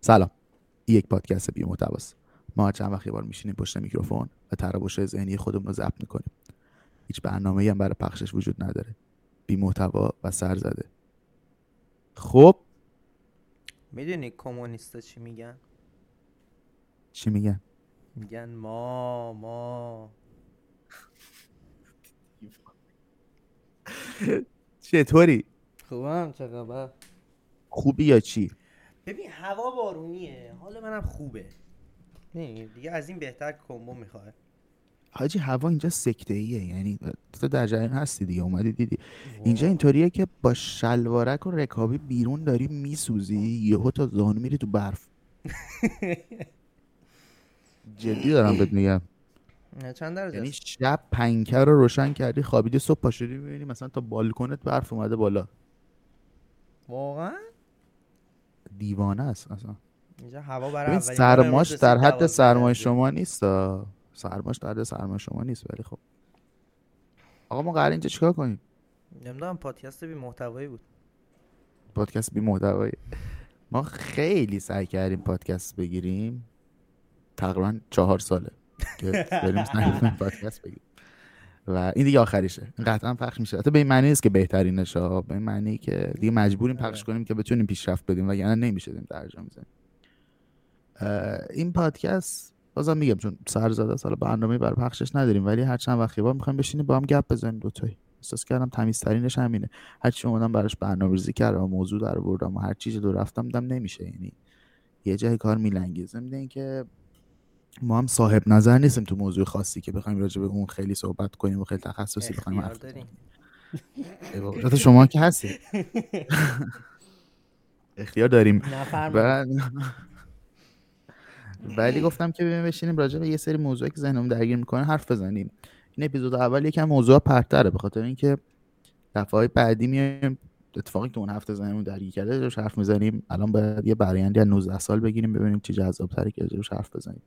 سلام. این یک پادکست بی محتواست. ما چند وقت یه بار میشینیم پشت میکروفون و تراوش ذهنی خودمون رو ضبط می‌کنیم. هیچ برنامه هم برای پخشش وجود نداره. بی محتوا و سر زده. خب؟ می‌دونی کمونیستا چی میگن؟ چی میگن؟ میگن ما ما. چطوری؟ خوبم چه خبر خوبی یا چی؟ ببین هوا بارونیه. حال منم خوبه. نه. دیگه از این بهتر کمبو می‌خواد حاجی هوا اینجا سکته ایه یعنی تو در جریان هستی دیگه. اومدی دیدی. اینجا اینطوریه که با شلوارک و رکابی بیرون داری میسوزی. یهو تا زانو میری تو برف. جدی دارم بهت میگم. نه چند درجه یعنی؟ شب پنکه رو روشن کردی خوابیدی صبح پاشدی می‌بینی مثلا تا بالکنت برف اومده بالا. واقعا؟ دیوانه است اصلا. اینجا هوا برای سرماش در حد 12 سرمای. شما نیست. سرماش در حد سرمای شما نیست ولی خب. آقا ما قرار اینجا چیکار کنیم؟ نمی‌دونم پادکست بی محتوایی بود. پادکست بی محتوایی. ما خیلی سعی کردیم پادکست بگیریم. تقریبا چهار ساله که بریم پادکست بگیریم. و این دیگه آخریشه. این قطعا پخش میشه. حتی به این معنی نیست که بهترینشه ها. به این معنی که دیگه مجبوریم پخش کنیم که بتونیم پیشرفت بدیم وگرنه نمیشه درجا می‌زنیم این پادکست بازم میگم چون سر زده سال برنامه بر پخشش نداریم ولی هر چند وقت یه بار می‌خوایم بشینیم با هم گپ بزنیم دوتایی احساس کردم تمیزترینش همینه. هر چی اومدم براش برنامه‌ریزی کردم و موضوع در بردم و هر چیزی دو رفتم دیدم نمیشه. یعنی یه جای کار میلنگه. ضمن اینکه ما هم صاحب نظر نیستیم تو موضوع خاصی که بخوایم راجع به اون خیلی صحبت کنیم و خیلی تخصصی بخوایم حرف البته شما که هستی؟ اختیار داریم. ولی گفتم که ببین بشینیم راجع به یه سری موضوعی که ذهنمون درگیر می‌کنه حرف بزنیم. این اپیزود اول یکم موضوع پرتره به خاطر اینکه دفعه بعدی میایم. اتفاقی که اون هفته ذهنمون درگیر کرده روش حرف می‌زنیم. الان باید یه برایندی از 19 سال بگیریم ببینیم چی جذابتره که روش حرف بزنیم.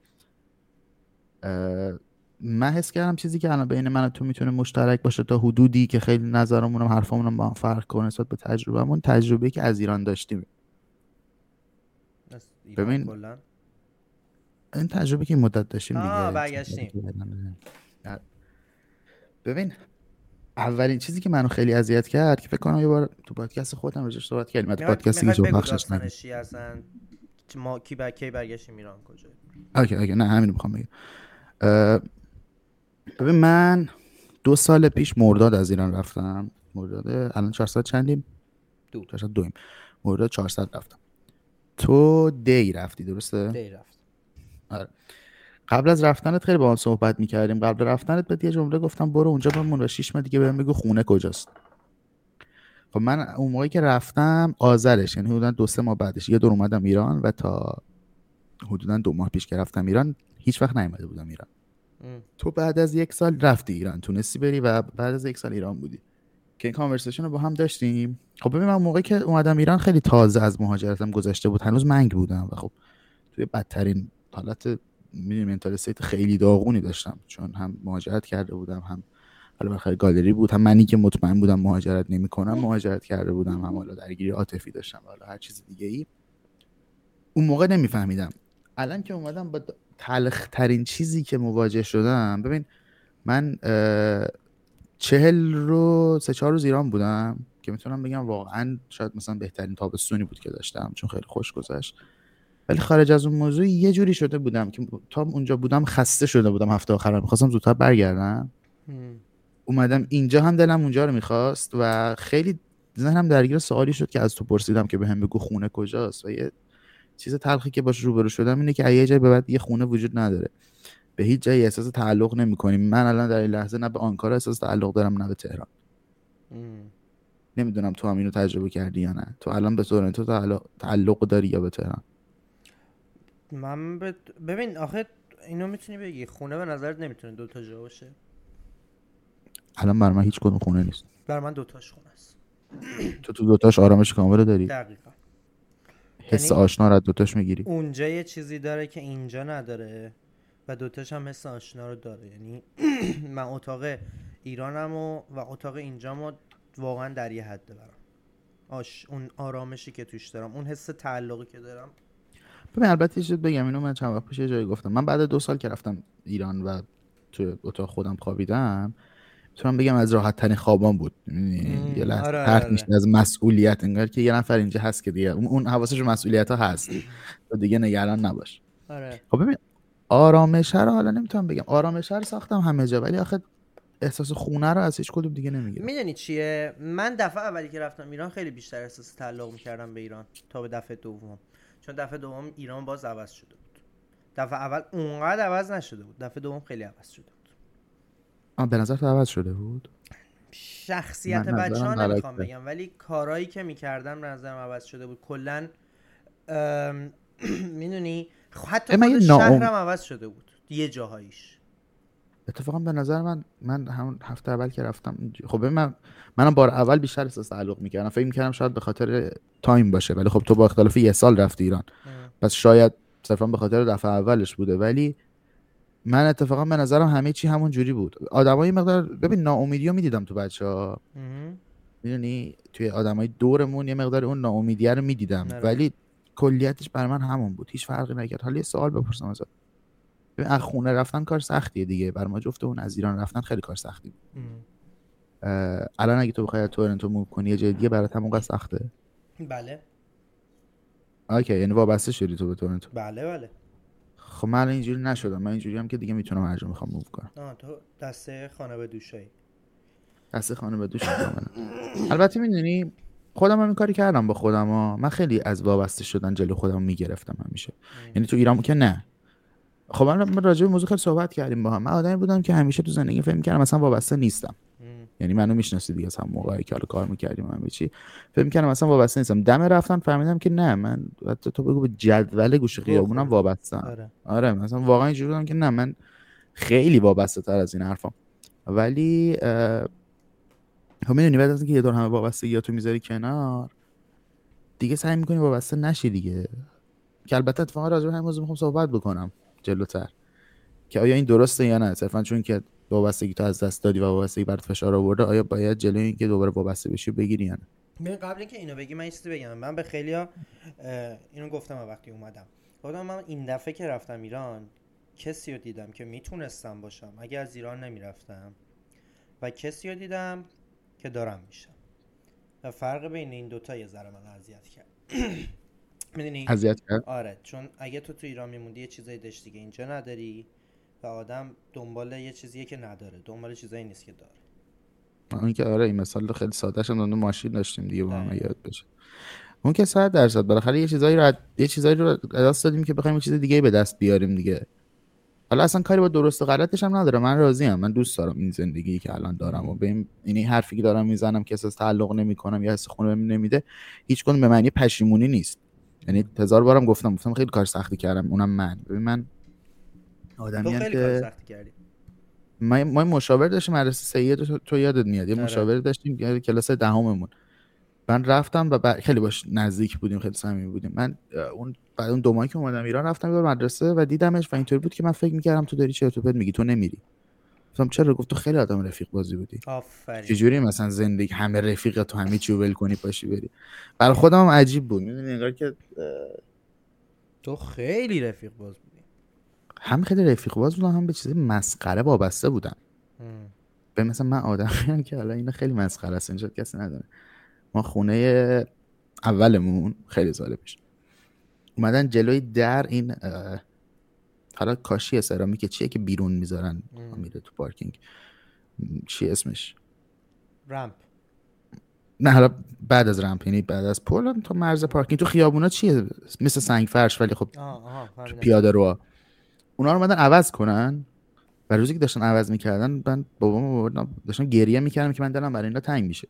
من حس کردم چیزی که الان بین من و تو می‌تونه مشترک باشه تا حدودی که خیلی نظرمون هم حرفمون هم با هم فرق کنه نسبت به تجربهمون تجربه که از ایران داشتیم. از ببین، کلاً. این تجربه که مدت داشتیم دیگه برگشتیم. ببین اولین چیزی که منو خیلی اذیت کرد که فکر کنم یه بار تو پادکست خودم راجبش صحبت کردیم میخواد- پادکستی که پخشش ما کی بر کی برگشتیم ایران؟ کجا؟ اوکی اوکی نه همین می‌خوام بگم. ببین من دو سال پیش مرداد از ایران رفتم. مرداد الان 400 چندیم؟ دو. 400 دویم. مرداد 400 رفتم. تو دی رفتی درسته؟ دی رفت قبل از رفتنت خیلی با هم صحبت می‌کردیم. قبل رفتنت بهت یه جمله گفتم برو اونجا بمون و شیش ماه دیگه بهم بگو خونه کجاست. خب من اون موقعی که رفتم آذرش یعنی حدودا دو سه ماه بعدش. یه دور اومدم ایران و تا حدودا دو ماه پیش که رفتم ایران هیچ وقت نیومده بودم ایران. ام. تو بعد از یک سال رفتی ایران تونستی بری و بعد از یک سال ایران بودی. که این کانورسیشن رو با هم داشتیم. خب ببین من موقعی که اومدم ایران خیلی تازه از مهاجرتم گذشته بود هنوز منگ بودم و خب توی بدترین حالت می‌دونی منتال خیلی داغونی داشتم. چون هم مهاجرت کرده بودم هم حالا بالاخره گالری بود هم منی که مطمئن بودم مهاجرت نمی‌کنم مهاجرت کرده بودم هم حالا درگیری عاطفی داشتم حالا هر چیز دیگه ای اون موقع نمیفهمیدم. الان که اومدم با تلخ ترین چیزی که مواجه شدم ببین من چهل رو سه چهار روز ایران بودم که می‌تونم بگم واقعا شاید مثلا بهترین تابستونی بود که داشتم چون خیلی خوش گذشت. ولی خارج از اون موضوع یه جوری شده بودم که تا اونجا بودم خسته شده بودم هفته آخرم. می‌خواستم زودتر برگردم. اومدم اینجا هم دلم اونجا رو می‌خواست و خیلی ذهنم درگیر سوالی شد که از تو پرسیدم که بهم بگو خونه کجاست و یه چیز تلخی که باش روبرو شدم اینه که یه جای به بعد یه خونه وجود نداره. به هیچ جایی احساس تعلق نمی‌کنیم من الان در این لحظه نه به آنکارا احساس تعلق دارم نه به تهران. نمی‌دونم تو هم اینو تجربه کردی یا نه. تو الان به تورنتو تعلق, تعلق داری یا به تهران؟ من به- ببین آخه اینو می‌تونی بگی. خونه به نظرت نمی‌تونه دوتا جا باشه؟ الان بر من هیچ کدوم خونه نیست. بر من دوتاش خونه است. تو تو دوتاش آرامش کامل داری؟ دقیقا. حس یعنی- آشنا رو دوتاش می‌گیری. اونجا یه چیزی داره که اینجا نداره و دوتاش هم مثل آشنا رو داره. یعنی من اتاق ایرانم و, و اتاق اینجامو واقعا در یه حده برام آش اون آرامشی که توش دارم اون حس تعلقی که دارم. ببین البته چیز بگم. اینو من چند وقت پیش یه جایی گفتم. من بعد دو سال که رفتم ایران و تو اتاق خودم خوابیدم می‌تونم بگم از راحت ترین خوابان بود. یه لحظه آره، پرت آره. میشه از مسئولیت انگار که یه نفر اینجا هست که دیگه اون- حواسش مسئولیت ها هست. تو دیگه نگران نباش. آره. خب ببین آرامش رو حالا نمی‌تونم بگم. آرامش رو ساختم همه جا ولی آخه احساس خونه رو از هیچ کدوم دیگه نمی‌گیرم. می‌دونی چیه؟ من دفعه اولی که رفتم ایران خیلی بیشتر احساس تعلق می‌کردم به ایران تا به دفعه دوم. چون دفعه دوم ایران باز عوض شده بود. دفعه اول اونقدر عوض نشده بود. دفعه دوم خیلی عوض شده بود. آه به نظر تو عوض شده بود؟ شخصیت بچه ها نمی‌خوام. بگم ولی کارهایی که می‌کردم به نظرم عوض شده بود. کلا می‌دونی؟ حتی خود شهرم عوض شده بود. یه جاهاییش. اتفاقا به نظر من من همون هفته اول که رفتم خب من منم بار اول بیشتر احساس تعلق می‌کردم. فکر می‌کردم شاید به خاطر تایم باشه ولی خب تو با اختلاف یه سال رفتی ایران. پس شاید صرفا به خاطر دفعه اولش بوده. ولی من اتفاقا به نظرم همه چی همون جوری بود. آدمای مقدار ببین ناامیدی رو می‌دیدم تو بچه ها. می‌دونی؟ توی آدمای دورمون یه مقدار اون ناامیدی رو می‌دیدم. آره. ولی کلیتش برای من همون بود. هیچ فرقی نکرد. حالا یه سوال بپرسم ازت. ببین از خونه رفتن کار سختیه دیگه. برای ما جفتمون از ایران رفتن خیلی کار سختی بود. الان اگه تو بخوای تورنتو move کنی یه جای دیگه برات هم اونقدر سخته. بله. اوکی یعنی وابسته شدی تو به تورنتو. بله بله. خب من الان اینجوری نشدم. من اینجوری هم که دیگه می‌تونم هر جا می‌خوام move کنم. آه تو دسته خانه به دوشایی دست خانه به دوش البته می‌دونی خودم هم این کاری کردم با خودم ها. من خیلی از وابسته شدن جلو خودم می‌گرفتم همیشه. یعنی تو ایران که نه. خب من راجع به موضوع خیلی صحبت کردیم با هم. من آدمی بودم که همیشه تو زندگی فکر می‌کردم مثلا وابسته نیستم. یعنی منو می‌شناسی دیگه از هم موقعی که حالا کار می‌کردیم همه چی. فکر می‌کردم مثلا وابسته نیستم. دم رفتن فهمیدم که نه من حتی تو بگو به جدول گوشه خیابونم بخور. وابستم. آره. آره مثلا واقعا اینجوری بودم که نه من خیلی وابسته تر از این حرفام. ولی اه، خب می‌دونی بعد از اینکه یه دور همه وابستگی تو می‌ذاری کنار دیگه سعی می‌کنی وابسته نشی دیگه. که البته اتفاقا راجع به همین موضوع می‌خوام صحبت بکنم جلوتر. که آیا این درسته یا نه؟ صرفا چون که وابستگی تو از دست دادی و وابستگی برات فشار آورده آیا باید جلوی اینکه دوباره وابسته بشی بگیری یا نه؟ قبل اینکه اینو بگی من چیزی بگم. من به خیلیا اینو گفتم وقتی اومدم. گفتم من این دفعه که رفتم ایران کسی رو دیدم که می‌تونستم باشم. اگه از ایران نمی‌رفتم و کسی رو دیدم که دارم میشم. و فرق بین این دوتا یه ذره من اذیت کرد. می‌دونی؟ اذیت کرد؟ آره چون اگه تو تو ایران میموندی یه چیزایی داشتی که اینجا نداری. و آدم دنبال یه چیزیه که نداره دنبال چیزایی نیست که داره. اون که آره این مثال خیلی ساده شد اون ماشین داشتیم دیگه با هم. یاد بشه اون که صد درصد بالاخره یه چیزایی رو یه چیزایی رو دست دادیم که بخوایم یه چیز دیگه به دست بیاریم دیگه. حالا اصلا کاری با درست و غلطش هم نداره من راضیم من دوست دارم این زندگی که الان دارم و به این یعنی حرفی که دارم می‌زنم که احساس تعلق نمی‌کنم یا حس خونه نمیده هیچ به معنی پشیمونی نیست. یعنی هزار بارم گفتم گفتم خیلی کار سختی کردم اونم من. ببین من آدمی که سختی کردی. ما ما مشاور داشتیم مدرسه سید تو, تو یادت میاد. یه آره. مشاور داشتیم کلاس دهممون. من رفتم و بعد خیلی باش نزدیک بودیم خیلی صمیمی بودیم. من اون بعد اون دو ماهی که اومدم ایران رفتم بار مدرسه و دیدمش و اینطوری بود که من فکر می‌کردم تو داری چرت و پرت میگی؟ تو نمیری. گفتم چرا؟ گفت تو خیلی آدم رفیق بازی بودی. آفرین. چجوری مثلا زندگی همه رفیق تو همه چی ول کنی پاشی بری؟ برای خودم هم عجیب بود. می‌دونی انگار که تو خیلی رفیق باز هم خیلی رفیق باز بودم هم به چیز مسخره وابسته بودم هم. به مثلا من آدمی که حالا اینا خیلی مسخره است اینجا کسی نداره. ما خونه اولمون خیلی سال پیش اومدن جلوی در این حالا کاشی سرامیک چیه که بیرون می‌ذارن. میره تو پارکینگ. چی اسمش؟ رمپ. نه حالا بعد از رمپ یعنی بعد از پل تا مرز پارکینگ. تو خیابونا چیه؟ مثل سنگ فرش ولی خب آها آها فهمیدم. پیاده رو اونا رو اومدن عوض کنن. و روزی که داشتن عوض می‌کردن من بابام داشتم گریه می‌کردم که من دلم برای اینا تنگ میشه.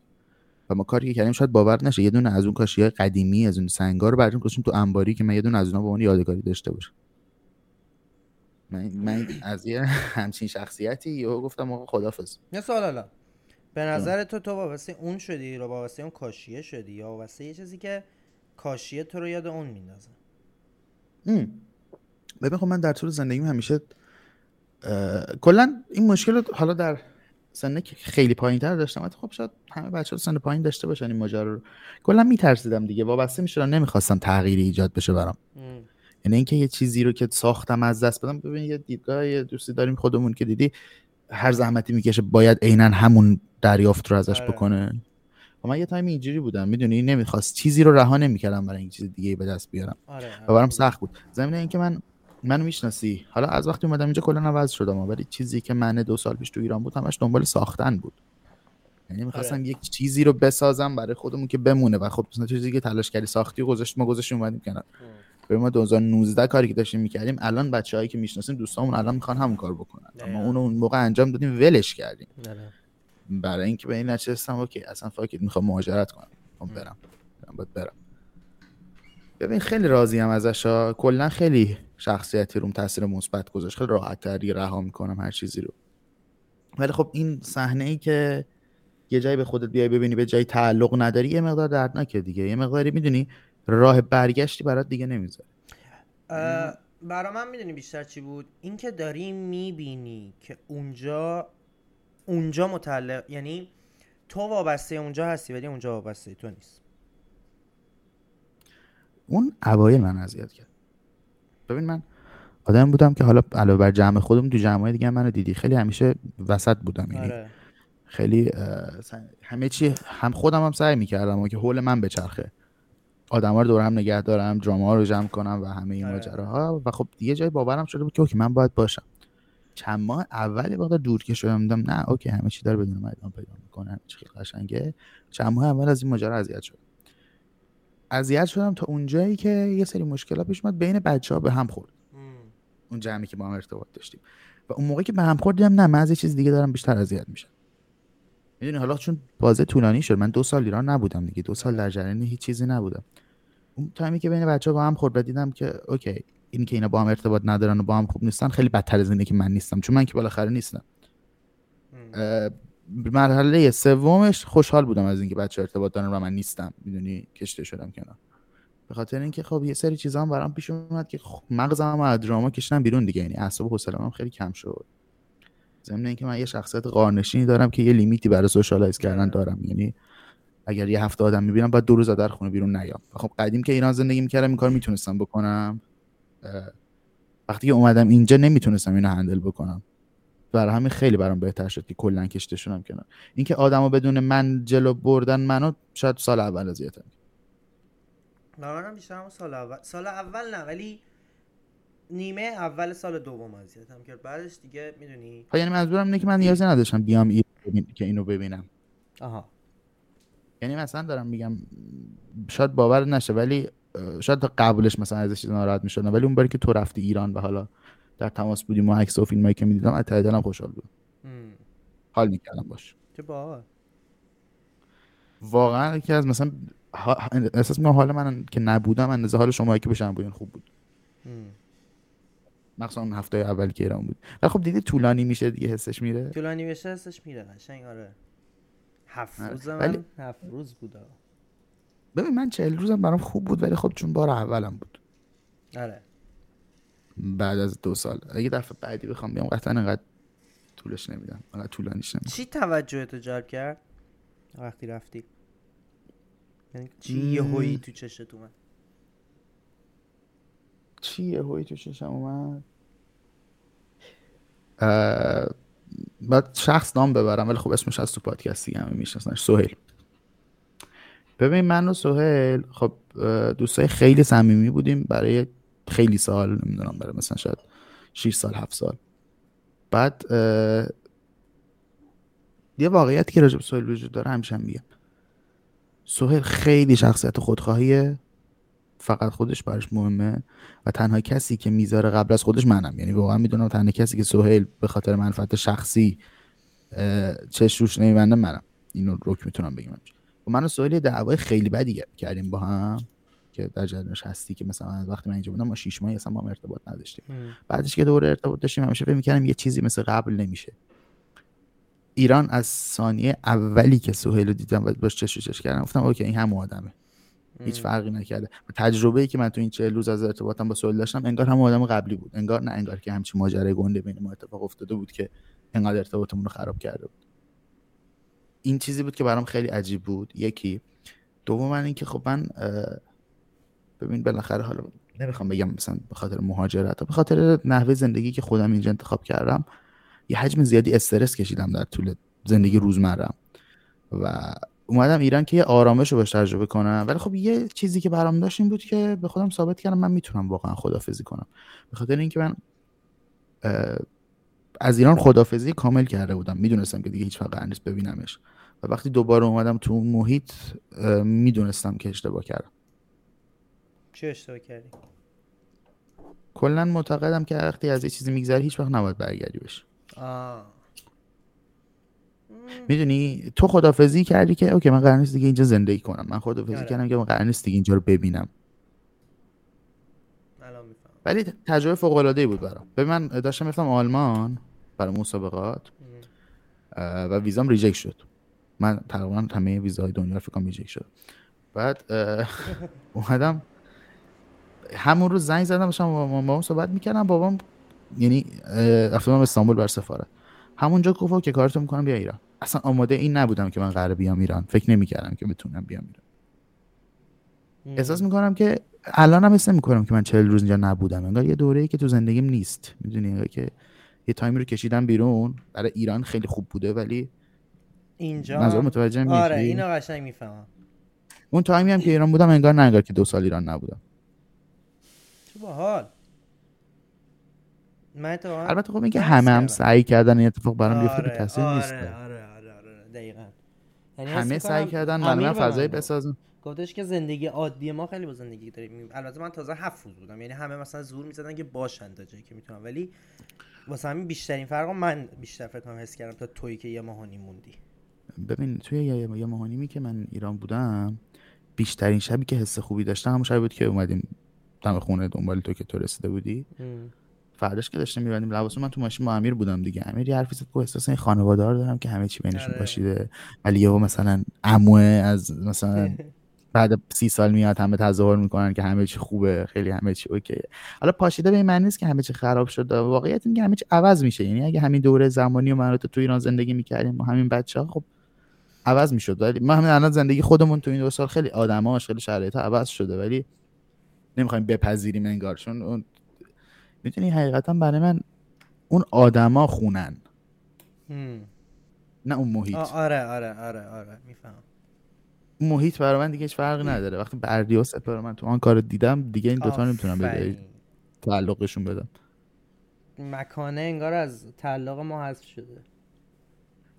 و ما کاری که کردیم شاید باور نشه. یه دونه از اون کاشی قدیمی از اون سنگا رو براتون گذاشتیم تو انباری که من یه دونه از اونها به عنوان یادگاری داشته باشم. من, من از یه همچین شخصیتی یهو گفتم آقا خدافظ یه سوال حالا. به نظر تو تو وابسته اون شدی یا وابسته اون کاشیه شدی یا وابسته یه چیزی که کاشیه تو رو یاد اون میندازه. ببین خب من در طول زندگیم همیشه اه، کلا این مشکل حالا در سن که خیلی پایین تر داشتم خب شاید همه بچه سن پایین داشته باشن این ماجرا رو. کلا میترسیدم دیگه وابسته می‌شدم نمی‌خواستم تغییری ایجاد بشه برام. یعنی اینکه یه چیزی رو که ساختم از دست بدم ببین یه دیدگاه یه دوستی داریم خودمون که دیدی هر زحمتی می‌کشه باید عینا همون دریافت رو ازش آره. بکنه. و من یه تایم اینجوری بودم می‌دونی نمی‌خواست چیزی رو رها نمی‌کردم برای این چیز دیگه به دست بیارم. آره و برام سخت بود. زمینه اینکه من منو می‌شناسی؟ حالا از وقتی اومدم اینجا کلا عوض شدم ولی چیزی که من دو سال پیش تو ایران بود همش دنبال ساختن بود. یعنی می‌خواستم آره. یک چیزی رو بسازم برای خودمون که بمونه و خب مثلا چیزی که تلاش کردی ساختی و گذاشت ما گذاشتیم اومدیم کنار. به ما 2019 کاری که داشتیم می‌کردیم الان بچه‌هایی که می‌شناسیم دوستامون الان می‌خوان همون کار بکنن. اما دقیقاً. اون اون موقع انجام دادیم ولش کردیم. آره. برای اینکه به این نچستم اوکی اصلا فاکت می‌خوام مهاجرت کنم. م. برم. برم باید برم. ببین خیلی راضیم ازش کلا خیلی شخصیتی روم تاثیر مثبت گذاشت. خیلی راحت تر دیگه رها می‌کنم هر چیزی رو. ولی خب این صحنه ای که یه جایی به خودت بیای ببینی به جایی تعلق نداری یه مقدار دردناکه دیگه. یه مقداری می‌دونی راه برگشتی برات دیگه نمی‌ذاره. برا من می‌دونی بیشتر چی بود؟ اینکه داری می‌بینی که اونجا اونجا متعلق یعنی تو وابسته اونجا هستی ولی اونجا وابسته تو نیست. اون اوایل من اذیت کرد. ببین من آدم بودم که حالا علاوه بر جمع خودم تو جمعهای دیگه منو دیدی. خیلی همیشه وسط بودم. یعنی آره. خیلی همه چی هم خودم هم سعی می‌کردم که حول من بچرخه. آدما رو دور هم نگه دارم ها رو جمع کنم و همه این آره. ماجراها. و خب یه جای باورم شده بود که اوکی من باید باشم. چند ماه اول مقدار دور که شدم دیدم نه اوکی همه چی داره بدون من ادامه پیدا می‌کنه چی خیلی قشنگه. چند ماه اول از این ماجرا اذیت شدم. اذیت شدم تا اونجایی که یه سری مشکلات پیش اومد. بین بچه ها به هم خورد. م. اون جمعی که با هم ارتباط داشتیم. و اون موقعی که به هم خورد دیدم نه من از یه چیز دیگه دارم بیشتر اذیت میشم. می‌دونی حالا چون بازه طولانی شد. من دو سال ایران نبودم دیگه. دو سال در جریان هیچ چیزی نبودم. اون تایمی که بین بچه ها با هم خورد و دیدم که اوکی این که اینا با هم ارتباط ندارن و با هم خوب نیستن خیلی بدتر از اینه که من نیستم. چون من که بالاخره نیستم. مرحله سومش خوشحال بودم از اینکه بچه ارتباط دارن و من نیستم. می‌دونی؟ کشیده شدم کنار. به خاطر اینکه خب یه سری چیزا هم برام پیش اومد که خب مغزم از دراما کشیدم بیرون دیگه. یعنی اعصاب و حوصله‌ام خیلی کم شد. ضمن اینکه من یه شخصیت غارنشینی دارم که یه limit ی برای socialize کردن. دارم. یعنی اگر یه هفته آدم می‌بینم باید دو روز در خونه بیرون نیام. خب قدیم که ایران زندگی می‌کردم این کار می‌تونستم بکنم. وقتی که اومدم اینجا نمی‌تونستم اینو هندل بکنم. برای همین خیلی برام بهتر شد که کلا کشته شدم کنار. اینکه آدمو بدون من جلو بردن منو شاید سال اول اذیتم منم بیشتر همون سال اول. سال اول نه ولی نیمه اول سال دوم اذیتم کرد. بعدش دیگه می‌دونی؟ ها، یعنی منظورم اینه که من نیازی نداشتم بیام ایران ببین- که اینو ببینم. آها. یعنی مثلا دارم میگم شاید باور نشه ولی شاید تا قبلش مثلا ازش چیز ناراحت می‌شدم ولی اون باری که تو رفتی ایران و حالا در تماس بودیم و عکس و فیلمایی که می‌دیدم از ته دلم خوشحال بودم. حال می‌کردم باش. چه باحال. واقعا یکی از مثلا ها- احساس می‌کنم حال من که نبودم اندازه حال شما که بشن بودین خوب بود. مخصوصا اون هفته اول که ایران بود. و خب دیدی طولانی میشه دیگه حسش میره؟ طولانی بشه حسش میره قشنگ آره. هفت آره. روز من ولی- هفت روز بود. ببین من چهل روزم برام خوب بود ولی خب چون بار اولم بود. آره. بعد از دو سال. اگه دفعه بعدی بخوام بیام قطعا انقدر طولش نمیدم. انقدر طولانیش نمیدم. چی توجه تو جلب کرد وقتی رفتی؟ یعنی چی. یه هویی تو چشت اومد؟ چی یهویی تو چشم اومد؟ اه، باید شخص نام ببرم ولی خب اسمش از تو پادکست دیگه همه میشناسنش سهیل. ببین من و سهیل خب دوستای خیلی صمیمی بودیم برای خیلی سال نمی‌دونم برای مثلا شاید 6 سال 7 سال. بعد یه واقعیتی که راجب سهیل وجود داره همیشه هم میگم سهیل خیلی شخصیت خودخواهیه فقط خودش براش مهمه و تنها کسی که می‌ذاره قبل از خودش منم. یعنی واقعا می‌دونم تنها کسی که سهیل به خاطر منفعت شخصی چش روش نمیبنده منم. اینو روک می‌تونم بگم. و من و سهیل دعوای خیلی بدی کردیم با هم. که در جریانش هستی که مثلا وقتی من اینجا بودم ما شیش ماهی اصلا با هم ارتباط نداشتیم. بعدش که دوره ارتباط داشتیم همیشه فکر می‌کردم یه چیزی مثل قبل نمیشه. ایران از ثانیه اولی که سهیل رو دیدم و باش چش چش کردم گفتم اوکی این همون آدمه. هیچ فرقی نکرده. و تجربه ای که من تو این چه روز از ارتباطم با سهیل داشتم انگار همون آدم قبلی بود. انگار نه انگار که همچین ماجرای گنده بین ما اتفاق افتاده بود که انقدر ارتباطمون رو خراب کرده بود. این چیزی بود که برام خیلی عجیب بود. یکی. دوم من اینکه خب من ببین بالاخره حالا نمی‌خوام بگم مثلا به خاطر مهاجرت به خاطر نحوه زندگی که خودم اینجا انتخاب کردم یه حجم زیادی استرس کشیدم در طول زندگی روزمرم. و اومدم ایران که یه آرامش رو بهش تجربه کنم. ولی خب یه چیزی که برام داشت این بود که به خودم ثابت کردم من می‌تونم واقعا خدافزی کنم. به خاطر اینکه من از ایران خدافزی کامل کرده بودم. می‌دونستم که دیگه هیچ قرار نیست ببینمش. و وقتی دوباره اومدم تو اون محیط می‌دونستم که اشتباه کردم. چه اشتباه کردی؟ کلا معتقدم که وقتی از یه چیزی میگذری هیچ وقت نباید برگردی بهش. می‌دونی تو خدافزی کردی که اوکی من قرار نیست دیگه اینجا زندگی کنم. من خدافزی آره. کردم که من قرار نیست دیگه اینجا رو ببینم. ولی تجربه فوق العاده بود برام. به من داشتم می‌رفتم آلمان برای مسابقات و ویزام reject شد. من تقریبا همه ویزاهای دنیا فکر کنم reject شد. بعد اومدم همون روز زنگ زدم داشتم با بابام صحبت می‌کردم بابام یعنی رفتم استانبول بر سفارت. همونجا گفت که کارتو می‌کنم بیا ایران. اصلا آماده این نبودم که من قرار بیام ایران. فکر نمی‌کردم که بتونم بیام ایران. احساس می‌کنم که الان هم حس می‌کنم که من چهل روز اینجا نبودم. انگار یه دوره ای که تو زندگیم نیست. می‌دونی؟ انگار که یه تایمی رو کشیدم بیرون. برای ایران خیلی خوب بوده ولی اینجا؟ منظور متوجه آره اینو قشنگ می‌فهمم. اون تایمی هم که ایران بودم انگار نه انگار که دو سال ایران نبودم. باحال. من البته خب اینکه همه هم سعی کردن این اتفاق برام بیفته به تاثیر آره، نیست آره آره آره, آره دقیقاً. یعنی همه سعی کردن من فضایی بسازم گفتش که زندگی عادی ما خیلی با زندگی داریم. البته من تازه هفت روز بودم. یعنی همه مثلا زور می‌زدن که باشن تا جایی که می‌تونم ولی واسه همین بیشترین فرق من بیشتر فکر کنم حس کردم تا تویی که یه ماهانی موندی. ببین توی یه, یه ماهانیمی که من ایران بودم بیشترین شبی که حس خوبی داشتم همون شبی بود که اومدیم دم خونه دنبال تو که تو رسیده بودی. فرداش که داشتیم میبندیم. لباسو من تو ماشین با امیر بودم دیگه. امیر یه حرفی زد که احساس این خانوادار دارم که همه چی بینشون آره. باشیده ولی یهو مثلا عموه از مثلا بعد سی سال میاد همه تظاهر می‌کنن که همه چی خوبه خیلی همه چی اوکی حالا پاشیده به این معنی نیست که همه چی خراب شده واقعیت اینه که همه چی عوض میشه. یعنی اگه همین دوره زمانی و من تو ایران زندگی می‌کردیم و همین بچه ها خب عوض می‌شد. ولی ما همین الان زندگی خودمون تو این دو سال خیلی آدماش خیلی شرایط عوض شده. ولی نمی‌خوایم بپذیریم انگار چون اون می‌تونی حقیقتا برای من اون آدما خونن. نه اون محیط. آره آره آره آره میفهم. محیط برای من دیگه هیچ فرقی نداره. وقتی بردیاست برای من تو آن کار دیدم دیگه این دوتا نمی‌تونم به تعلقشون بدم. مکانه انگار از تعلق ما حذف شده.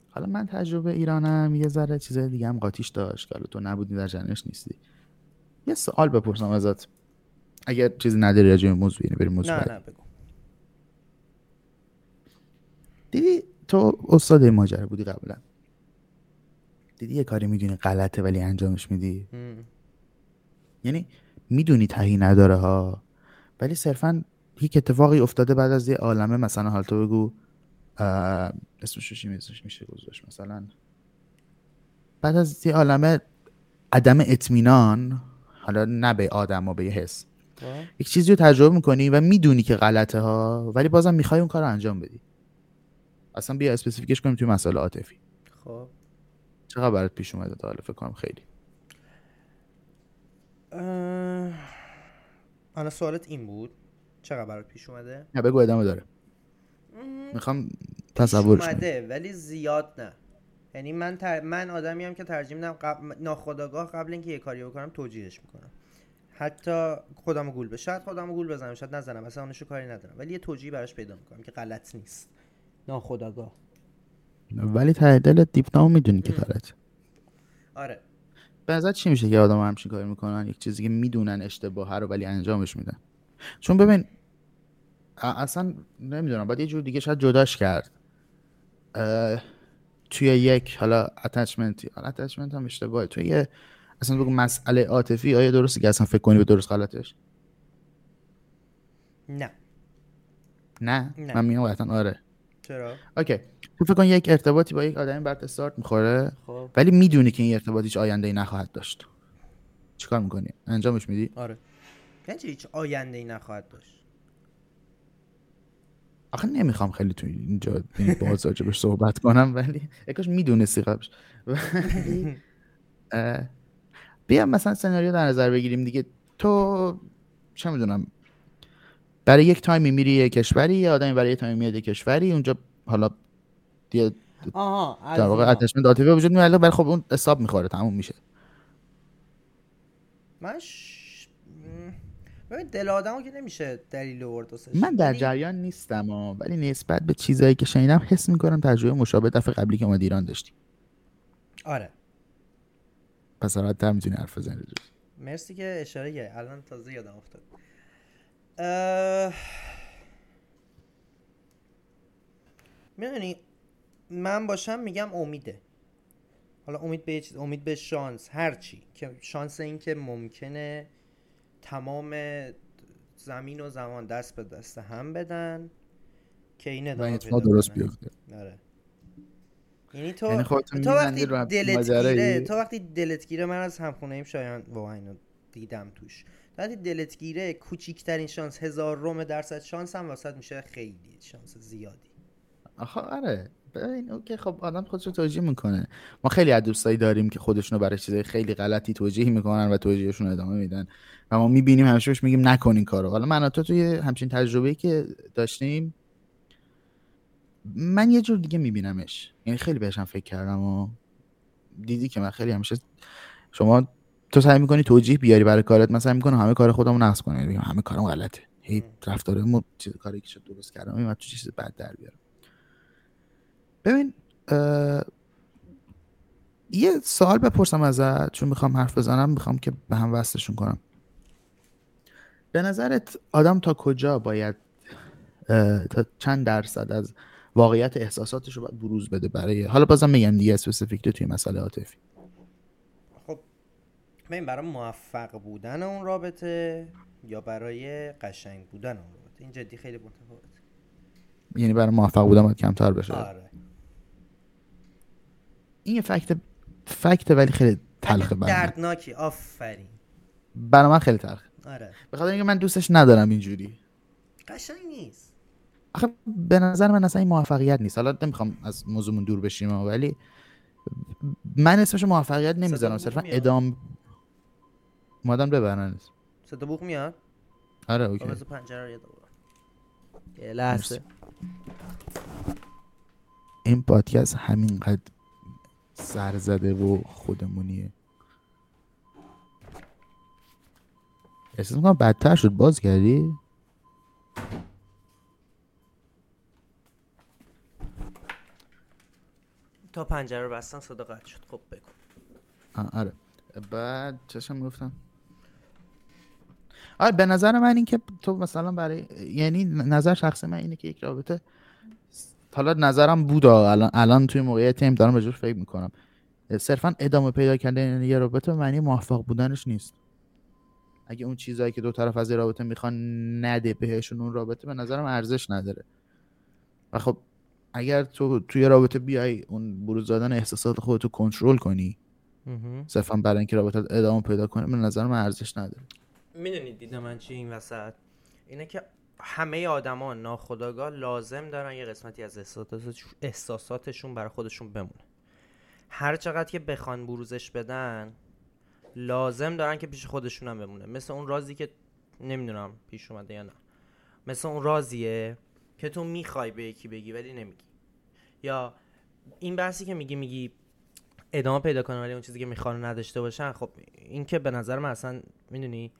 حالا من تجربه ایرانم یه ذره چیزای دیگه هم قاطیش داشت. که تو نبودی در جنش نیستی. یه سوال بپرسم ازت. اگر چیزی نداری راجع به موضوع یعنی بریم موضوع نه نه بگو. دیدی تو استاد ماجرا بودی قبلا؟ دیدی یه کاری می‌دونی غلطه ولی انجامش میدی؟ یعنی می‌دونی تهی نداره ها ولی صرفا هیچ اتفاقی افتاده بعد از یه عالمه مثلا حال تو بگو اسمش چی میشه گذاشت مثلا. بعد از یه عالمه عدم اطمینان حالا نه به آدم و به یه حس. یک چیزی رو تجربه می‌کنی و می‌دونی که غلطه ها ولی بازم می‌خوای اون کار رو انجام بدی. اصلا بیا اسپسیفیکش کنیم توی مسئله عاطفی. خب. چقدر برات پیش اومده تا حالا فکر کنم خیلی؟ اه... سوالت این بود. چقدر برات پیش اومده؟ نه بگو ادامه داره. می‌خوام تصورش اومده ولی زیاد نه. یعنی من تر... من آدمی هم که ترجیح میدم قبل... ناخداگاه قبل اینکه یه کاری بکنم توجیهش می‌کنم. حتی خودم گول به شاید خودم گول بزنم شاید نزنم. اصلا اونشو کاری ندارم. ولی یه توجیه براش پیدا می‌کنم که غلط نیست. ناخداگاه ولی ته دلت دیپ می‌دونی که غلط آره. به چی میشه که آدم همچین کاری می‌کنن؟ یک چیزی که می‌دونن اشتباهه رو ولی انجامش میدن. چون ببین اصلا نمی‌دونم. باید یه جور دیگه شاید جداش کرد. توی یک حالا attachment حالا attachment هم اشتباهه. توی یه اصلا بگو مسئله عاطفی آیا درسته که اصلا فکر کنی به درست غلطش؟ نه. نه, نه. من میگم قطعا آره. چرا؟ اوکی. تو فکر کن یک ارتباطی با یک آدمی بعد استارت می‌خوره. خب. ولی می‌دونی که این ارتباط هیچ آینده ای نخواهد داشت. چیکار می‌کنی؟ انجامش میدی؟ آره. یعنی هیچ آینده ای نخواهد داشت. آخه نمی‌خوام خیلی تو اینجا این باز بهش صحبت کنم ولی یکاش می‌دونستی قبلش. بیا مثلا سناریو در نظر بگیریم دیگه تو چه می‌دونم برای یک تایمی میری یه کشوری یه آدمی برای یه تایمی میاد یه کشوری اونجا حالا دیگه در واقع اینا. اتچمنت عاطفی وجود میاد ولی خب اون حساب می‌خوره تموم میشه من ش... ببین دل آدمو که نمیشه دلیل آورد. من در ولی- جریان نیستم ها، ولی نسبت به چیزایی که شنیدم حس می‌کنم تجربه مشابه دفعه قبلی که اومد ایران داشتیم آره پس راحت‌تر می‌تونی حرف بزنی. مرسی که اشاره کردی. الان تازه یادم افتاد. اه... می‌دونی من باشم میگم امیده. حالا امید به چیز امید به شانس هر چی. که شانس این که ممکنه تمام زمین و زمان دست به دست هم بدن که این ادامه اتفاق درست. بیفته. آره. یعنی تو یعنی تو وقتی دلت؟ گیره تو وقتی دلت گیره من از همخونه ایم شایان واقعا اینو دیدم توش. تو وقتی دلت گیره کوچیکترین شانس هزار روم درصد شانس هم واسط میشه خیلی شانس زیادی. آخه آره. ببین اوکی خب آدم خودش رو توجیه می‌کنه. ما خیلی از دوستایی داریم که خودشونو برای چیزای خیلی غلطی توجیه می‌کنن و توجیهشون ادامه میدن. و ما می‌بینیم همیشه بهش میگیم نکن این کارو. حالا من تو توی همچین تجربه که داشتیم من یه جور دیگه میبینمش. یعنی خیلی بهش هم فکر کردم و دیدی که من خیلی همیشه شما تو سعی می‌کنی توجیه بیاری برای کارت من سعی می‌کنم همه کار خودمو نقص کنم. بگم همه کارم غلطه. هی رفتارمو چیز کاری که شد درست کردم این تو چیز بد در بیارم. ببین یه سوال بپرسم ازت چون می‌خوام حرف بزنم می‌خوام که به هم وصلشون کنم. به نظرت آدم تا کجا باید تا چند درصد از واقعیت احساساتش رو باید بروز بده برای حالا بازم میگم دیگه اسپسیفیکلی توی مسئله عاطفی. خب ببین برای موفق بودن اون رابطه یا برای قشنگ بودن اون رابطه؟ این جدی خیلی متفاوته. یعنی برای موفق بودن باید کمتر بشه. آره. این یه فکت فکت ولی خیلی تلخه برای دردناکی. آفرین. برای من خیلی تلخه. آره. به خاطر اینکه من دوستش ندارم اینجوری. قشنگ نیست. آخه به نظر من اصلا این موفقیت نیست. حالا نمی‌خوام از موضوعمون دور بشیم ولی من اسمش موفقیت نمی‌ذارم. صرفا. ادام مادم ببرن. صدا بوق میاد؟ آره اوکی. پنجره یه لحظه. این پادکست همینقدر سر زده و خودمونیه. احساس می‌کنم بدتر شد. باز کردی؟ تا پنجره بستن صدا قطع شد. خب بگو. آره. بعد چشم گفتم. آره به نظر من این که تو مثلا برای یعنی نظر شخص من اینه که یک رابطه حالا نظرم بود الان الان توی موقعیت هم دارم بهش فکر می‌کنم. صرفا ادامه پیدا کردن یه رابطه معنی موفق بودنش نیست. اگه اون چیزهایی که دو طرف از رابطه می‌خوان نده بهشون اون رابطه به نظرم ارزش نداره. و خب اگر تو توی رابطه بیای اون بروز دادن احساسات خودتو کنترل کنی. صرفا برای اینکه رابطه ادامه پیدا کنه به نظر من ارزش نداره. می‌دونید دیده من چی این وسط؟ اینه که همه آدما ناخداگاه لازم دارن یه قسمتی از احساساتش- احساساتشون برای خودشون بمونه. هر چقدر که بخوان بروزش بدن لازم دارن که پیش خودشون هم بمونه. مثل اون رازی که نمی‌دونم پیش اومده یا نه. مثل اون رازیه که تو می‌خوای به یکی بگی ولی نمیگی. یا این بحثی که میگی میگی ادامه پیدا کنن ولی اون چیزی که می‌خوان نداشته باشن خب این که به نظر من اصلا می‌دونی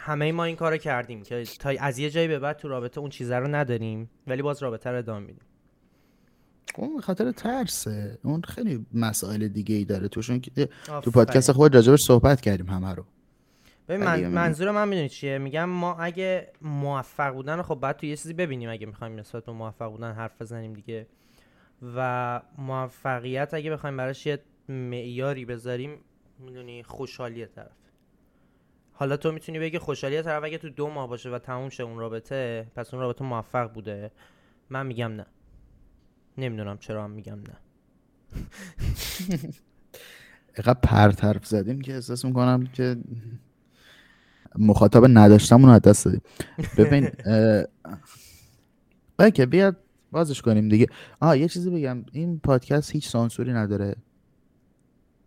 همه ما این کارو کردیم که تا از یه جایی به بعد تو رابطه اون چیزه رو نداریم ولی باز رابطه رو ادامه میدیم. اون به خاطر ترسه. اون خیلی مسائل دیگه ای داره توشون که تو پادکست خود راجبش صحبت کردیم همه رو. من من- منظور من می‌دونی چیه؟ میگم ما اگه موفق بودن خب باید تو یه چیزی ببینیم اگه می‌خوایم نسبت به موفق بودن حرف بزنیم دیگه. و موفقیت اگه بخوایم براش یه معیاری بذاریم می‌دونی خوشحالی طرف. حالا تو می‌تونی بگی خوشحالی طرف اگه تو دو ماه باشه و تموم شه اون رابطه پس اون رابطه موفق بوده؟ من میگم نه. نمی‌دونم چرا هم میگم نه. اینقدر پرت حرف زدیم که احساس می‌کنم که مخاطب نداشتمون رو دست دادیم. ببین اوکی بیاد بازش کنیم دیگه. آه یه چیزی بگم. این پادکست هیچ سانسوری نداره.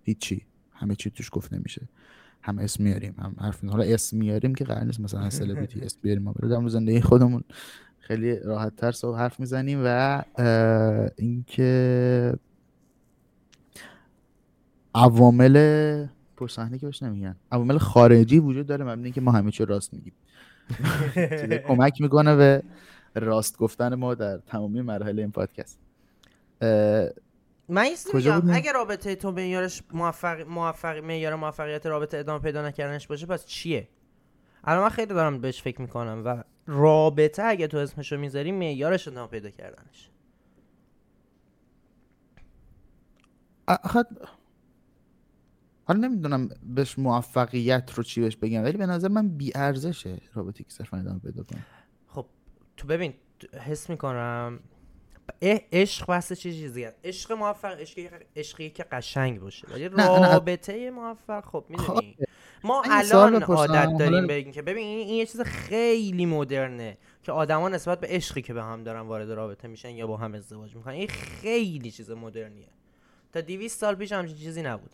هیچی. همه چی توش گفت نمیشه. هم اسم میاریم هم حرف حالا اسم میاریم که قرار نیست. مثلا سلبریتی اسم بیاریم ما در زندگی خودمون خیلی راحت تر صبح حرف می‌زنیم و اینکه عوامل پشت صحنه که بهش نمیگن. عوامل خارجی وجود داره مبنی که ما همه چی راست میگیم. کمک می‌کنه به راست گفتن ما در تمامی مراحل این پادکست. من میگم اگه رابطه تو معیارش موفق موفق معیار موفقیت رابطه ادامه پیدا نکردنش باشه پس چیه؟ الان من خیلی دارم بهش فکر می‌کنم و رابطه اگه تو اسمشو می‌ذاری معیارش ادامه پیدا کردنش. حالا نمی‌دونم بهش موفقیت رو چی بهش بگم ولی به نظر من بی ارزشه رابطه که صرفا ادامه پیدا کنه. خب تو ببین حس می‌کنم عشق بحث چه چیزی عشق موفق عشقی که قشنگ باشه. ولی رابطه موفق خب می‌دونی. خب، ما الان عادت داریم بگیم که ببین این, یه چیز خیلی مدرنه که آدما نسبت به عشقی که به هم دارن وارد رابطه میشن یا با هم ازدواج می‌کنن این خیلی چیز مدرنیه. تا 200 سال پیش همچین چیزی نبود.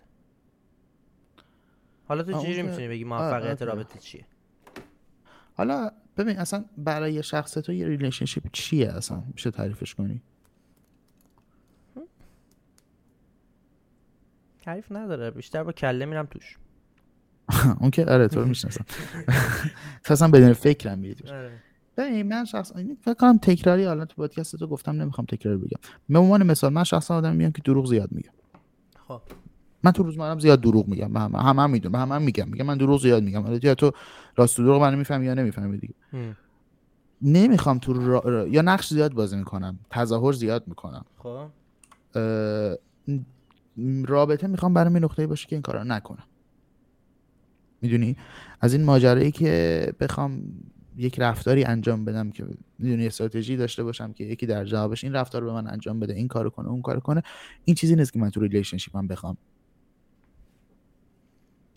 حالا تو چجوری می‌تونی بگی موفقیت رابطه چیه؟ حالا ببین اصلا برای شخص تو یه relationship چیه اصلا؟ میشه تعریفش کنی؟ تعریف نداره بیشتر با کله میرم توش. اون که آره تو رو می‌شناسم. اصلا بدون فکرم میری آره. ببین من شخص فکر کنم تکراری الان تو پادکست تو گفتم نمی‌خوام تکرار بگم. به عنوان مثال من شخصا آدم میام که دروغ زیاد میگم. خب. من تو روزمرم زیاد دروغ میگم هم هم, هم می‌دونم هم, هم میگم میگم من دروغ زیاد میگم. حالا تو راست دروغ منو می‌فهمی یا نمی‌فهمی دیگه. نمی‌خوام تو را... یا نقش زیاد بازی می‌کنم تظاهر زیاد می‌کنم. خب. رابطه می‌خوام برای نقطه باشه که این کارا نکنم. می‌دونی؟ از این ماجرایی که بخوام یک رفتاری انجام بدم که می‌دونی استراتژی داشته باشم که یکی در جوابش این رفتار به من انجام بده این کارو کنه اون کارو کنه این چیزی نیست که من تو ریلیشنشیپم بخوام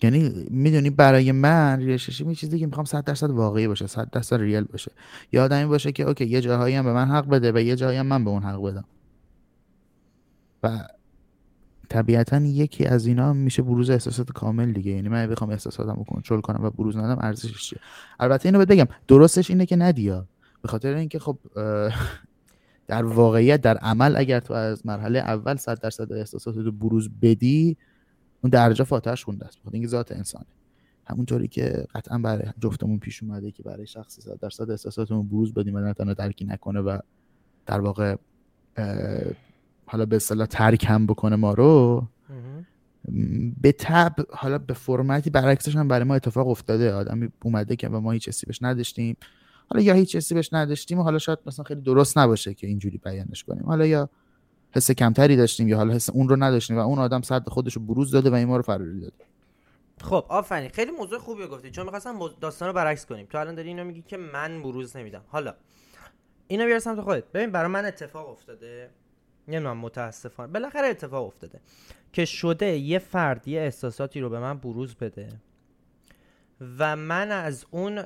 یعنی می‌دونی برای من relationship این چیزی که می‌خوام 100 درصد واقعی باشه 100 درصد real باشه. یا آدمی باشه که اوکی یه جاهایی هم به من حق بده و یه جاهایی هم من به اون حق بدم. و طبیعتا یکی از اینا میشه بروز احساسات کامل دیگه. یعنی من بخوام احساساتم رو کنترل کنم و بروز ندم ارزشش چیه؟ البته اینو بگم درستش اینه که ندیا به خاطر اینکه خب در واقعیت در عمل اگر تو از مرحله اول 100 درصد احساسات رو بروز بدی اون درجا فاتحش خونده است بخاطر اینکه ذات انسانه. همونطوری که قطعا برای جفتمون پیش اومده که برای شخصی 100 درصد احساساتمون بروز بدیم و نه درکی نکنه و در واقع حالا به اصطلاح ترک هم بکنه ما رو به تب حالا به فرمتی برعکسش هم برای ما اتفاق افتاده. آدمی اومده که ما هیچ حسی بهش نداشتیم. حالا یا هیچ حسی بهش نداشتیم و حالا شاید مثلا خیلی درست نباشه که اینجوری بیانش کنیم. حالا یا حس کمتری داشتیم یا حالا حس اون رو نداشتیم و اون آدم صد خودش رو بروز داده و این ما رو فراری داده. خب آفرین. خیلی موضوع خوبی گفتی. چون می‌خواستم داستان رو برعکس کنیم. تو الان داری اینو میگی که من بروز نمیدم. حالا اینو بیار سمت خودت. ببین برای من اتفاق افتاده. نمی‌دونم متاسفانه. بالاخره اتفاق افتاده که شده یه فرد یه احساساتی رو به من بروز بده و من از اون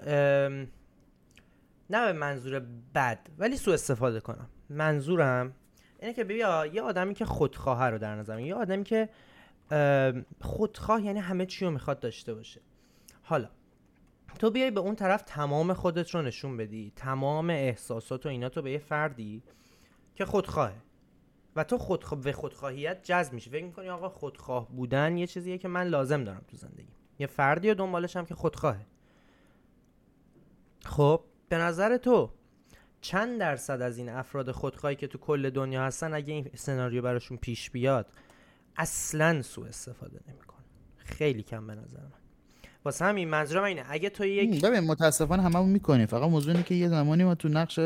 نه به منظور بد ولی سوء استفاده کنم. منظورم اینه که بیا یه آدمی که خودخواه رو در نظر یه آدمی که خودخواه یعنی همه چی رو می‌خواد داشته باشه. حالا تو بیای به اون طرف تمام خودت رو نشون بدی تمام احساسات و اینا تو به یه فردی که خودخواهه و تو خود به خودخواهیت جذب میشه فکر می‌کنی آقا خودخواه بودن یه چیزیه که من لازم دارم تو زندگی. یه فردی رو دنبالش هم که خودخواهه خب به نظر تو چند درصد از این افراد خودخواهی که تو کل دنیا هستن اگه این سناریو براشون پیش بیاد اصلا سوء استفاده نمیکن خیلی کم به نظر من. واسه همین منظورم اینه اگه تو یک ببین متاسفانه هممون می‌کنیم. فقط موضوع اینه که یه زمانی ما تو نقش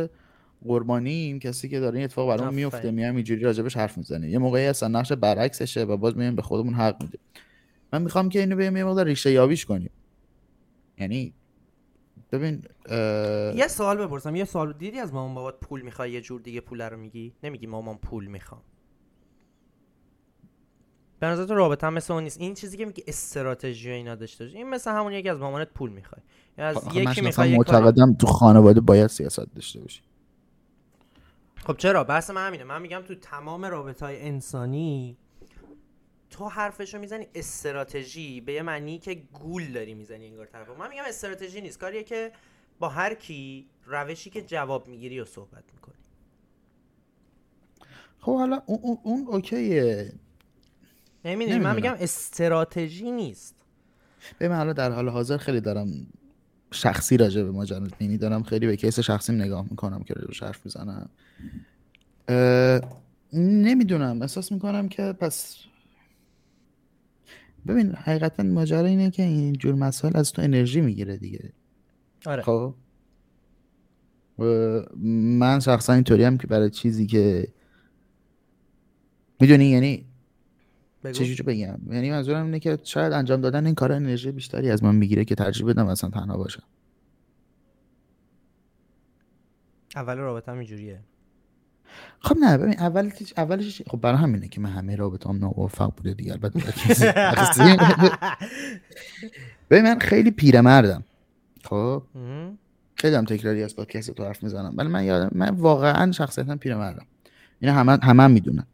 قربانیم کسی که داره این اتفاق برامون میفته میام اینجوری راجبش حرف می‌زنه. یه موقعی اصلا نقش برعکسشه و باز میایم به خودمون حق میده. من می‌خوام که اینو بیام یه مقدار ریشه یابیش کنیم. یعنی ببین یه سوال بپرسم یه سوال دیدی از مامان بابات پول می‌خوای؟ یه جور دیگه پول رو میگی؟ نمیگی مامان پول می‌خوام. به نظر تو رابطه هم مثل اون نیست. این چیزی که میگه استراتژی و اینا داشته این مثل همون یکی از مامانت پول می‌خوای. از یکی می‌خوای معتقدم تو خانواده باید سیاست داشته باشی. خب چرا؟ بحث من همینه. من میگم تو تمام رابطه های انسانی تو حرفشو می‌زنی استراتژی به یه معنی که گول داری می‌زنی انگار طرف. من میگم استراتژی نیست. کاریه که با هر کی روشی که جواب می‌گیری و صحبت می‌کنی. خب حالا اون, اون, اون اوکیه. نمی‌دونی من میگم استراتژی نیست. به من حالا در حال حاضر خیلی دارم شخصی راجع به ماجرا دارم خیلی به کیس شخصی نگاه می‌کنم که روش حرف می‌زنم. نمی‌دونم. احساس می‌کنم که پس ببین حقیقتا ماجرا اینه که این جور مسائل از تو انرژی می‌گیره دیگه. آره. خب؟ من شخصا اینطوری هم که برای چیزی که می‌دونی یعنی چجوری بگم؟ یعنی منظورم اینه که شاید انجام دادن این کار انرژی بیشتری از من می‌گیره که ترجیح بدم اصلا تنها باشم. اول رابطه هم اینجوریه. خب نه ببین اول اولش خب برای همینه که من همه رابطه هم ناموفق بوده دیگه البته ببین من خیلی پیرمردم. خب؟ خیلی هم تکراری از پادکست تو حرف می‌زنم. ولی من یادم من واقعا شخصیتا پیرمردم. اینا همه همه می‌دونن.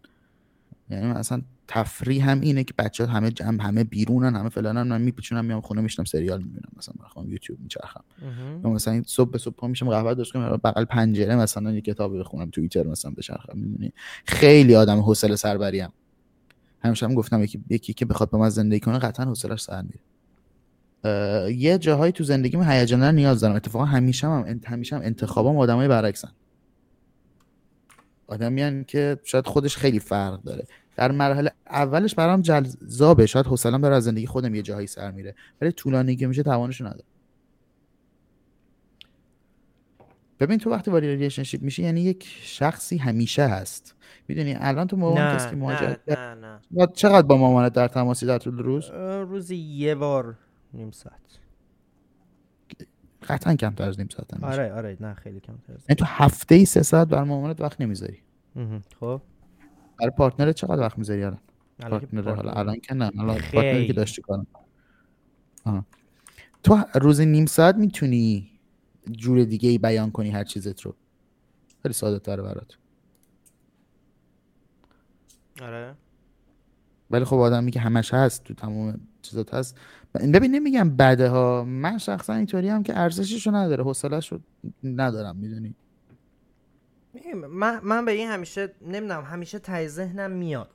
یعنی من اصلا تفریح هم اینه که بچه ها همه جمع همه بیرونن همه فلانن. من میپیچونم میام خونه میشنم سریال می‌بینم. مثلا بخوام یوتیوب میچرخم. یا مثلا صبح به صبح پا میشم قهوه درست کنم بغل پنجره مثلا یه کتاب بخونم توییتر مثلا بچرخم می‌دونی خیلی آدم حوصله سربری ام همیشه هم گفتم یکی یکی که بخواد با من زندگی کنه قطعا حوصلش سر میره. یه جاهایی تو زندگی هیجان نیاز دارم. اتفاقا همیشه هم همیشه هم انتخابام آدمای برعکسن. آدمیان که شاید خودش خیلی فرق داره. در مرحله اولش برام جذابه. شاید حوصله‌ام داره از زندگی خودم یه جایی سر میره ولی طولانی که میشه توانشو نداره ببین تو وقتی وارد relationship میشی یعنی یک شخصی همیشه هست. می‌دونی؟ الان تو مامان کسی که مهاجرت نه نه چقدر با مامانت در تماسی در طول روز؟ روزی یه بار نیم ساعت. قطعا کمتر از نیم ساعت آره آره نه خیلی کمتر از یعنی تو هفته ای سه ساعت بر مامانت وقت نمی‌ذاری. خب؟ برای پارتنر چقدر وقت می‌ذاری الان؟ پارتنر حالا الان که نه الان پارتنری که داشتی کنم تو روز نیم ساعت می‌تونی جور دیگه ای بیان کنی هر چیزت رو؟ خیلی ساده تره برات. آره. ولی خب آدمی که همش هست تو تمام چیزات هست. ببین نمیگم بده ها. من شخصا اینطوری هم که ارزششو نداره حوصله‌شو ندارم می‌دونی؟ من, من به این همیشه نمی‌دونم همیشه تای ذهنم میاد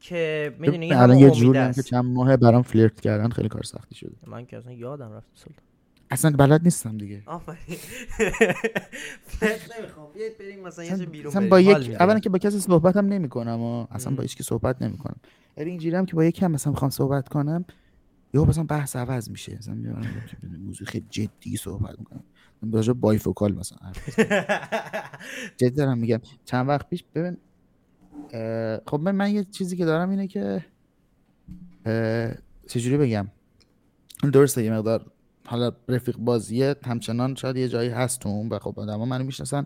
که می‌دونی الان یه جوری که چند ماه برام فلیرت کردن خیلی کار سختی شده. من که اصلا یادم رفت سلطان. اصلا بلد نیستم دیگه. آفرین. نمی‌خوام. بیاید بریم مثلا یه بیرون اصلا با یک اولا که با کسی صحبت هم نمی‌کنم و اصلا با هیچ کی صحبت نمی‌کنم. ولی اینجوری هم که با یکی هم مثلا می‌خوام صحبت کنم یا مثلا بحث عوض میشه. مثلا موضوع خیلی جدی صحبت می‌کنم. راجع بایفوکال مثلا جدی دارم میگم. چند وقت پیش ببین خب من, من یه چیزی که دارم اینه که چجوری بگم؟ درسته یه مقدار حالا رفیق بازیه همچنان شاید یه جایی هست تو اون و خب آدم منو می‌شناسن.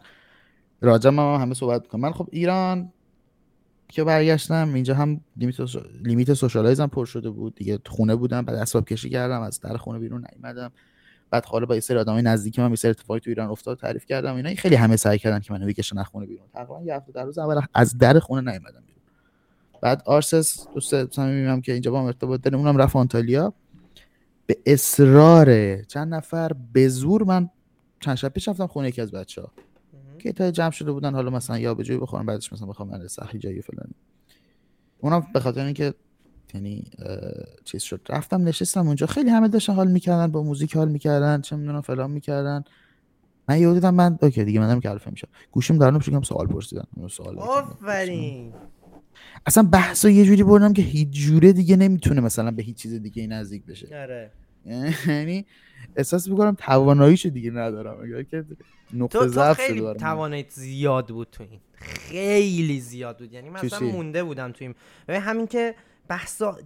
راجع ما همه صحبت می‌کنم من خب ایران که برگشتم اینجا هم لیمیت, سوشالایزم پر شده بود. دیگه خونه بودم بعد اسباب کشی کردم از در خونه بیرون نیومدم. بعد حالا با یه سری آدمای نزدیک من یه سری اتفاقی تو ایران افتاد تعریف کردم اینا. خیلی همه سعی کردن که منو بکشن از خونه بیرون. تقریبا یه هفته در روز اول از در خونه نیومدم بیرون. بعد آرسس دوست صمیمیم که اینجا با هم ارتباط داریم اونم رفت آنتالیا. به اصرار چند نفر به زور من چند شب پیش رفتم خونه یکی از بچه ها که تا جمع شده بودن حالا مثلا یا به جایی بخورم بعدش مثلا بخوام من صحی جایی فلانی. اونم به خاطر اینکه یعنی چیز شد. رفتم نشستم اونجا. خیلی همه داشتن حال می‌کردن با موزیک حال می‌کردن چه می‌دونم فلان می‌کردن. من یه دیدم من اوکی دیگه منم که میشه گوشیم دارم بشم سوال پرسیدن. سوال آفرین. اصلا بحثا یه جوری بردم که هیچ جوره دیگه نمی‌تونه مثلا به هیچ چیز دیگه نزدیک بشه. آره. یعنی احساس می‌کنم تواناییشو دیگه ندارم. اگر که نقطه ضعف خیلی تواناییت زیاد بود تو این. خیلی زیاد بود. یعنی مثلا مونده بودم تو این. همین که بحثا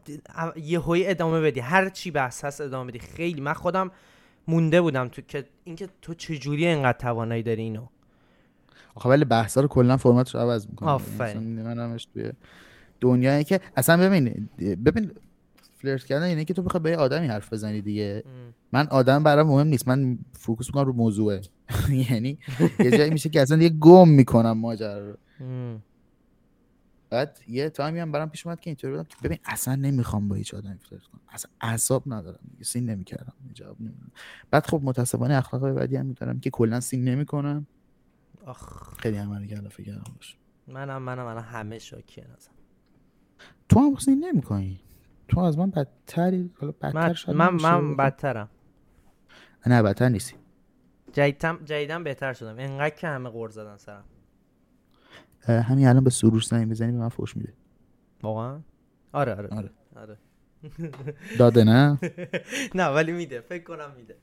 یهویی ادامه بدی. هر چی بحث هست ادامه بدی. خیلی. من خودم مونده بودم تو که اینکه تو چجوری اینقدر توانایی داری اینو؟ آخه ولی بحثا رو کلا فرمتش عوض می‌کنه آفرین. من همش توی دنیایی که اصلا ببین ببین فلرت کردن اینه که تو بخوای به آدمی حرف بزنی دیگه. من آدم برام مهم نیست. من فوکوس می‌کنم رو موضوعه. یعنی یه جایی میشه که اصلا یه گم می‌کنم ماجرا رو. بعد یه تایمی هم برام پیش اومد که اینطوری بودم که ببین اصلا نمی‌خوام با هیچ آدمی فلرت کنم. اصلا اعصاب ندارم. دیگه سین نمی‌کردم. جواب نمیدم بعد خب متاسفانه اخلاق بعدی هم میدارم که کلا سین نمی‌کنم. آخ. خیلی هم من گله فکرم باشه منم منم منم همه شاکی نزن تو هم سین نمی‌کنی؟ تو از من بدتری حالا بدتر شاید من. من بدترم. نه بدتر نیستی. جدیدم جدیدم بهتر شدم. اینقدر که همه قور زدن سرم. همین الان به سروش زنگ بزنی به من فوش میده. واقعا؟ آره آره. آره. آره. داده نه؟ نه ولی میده. فکر کنم میده.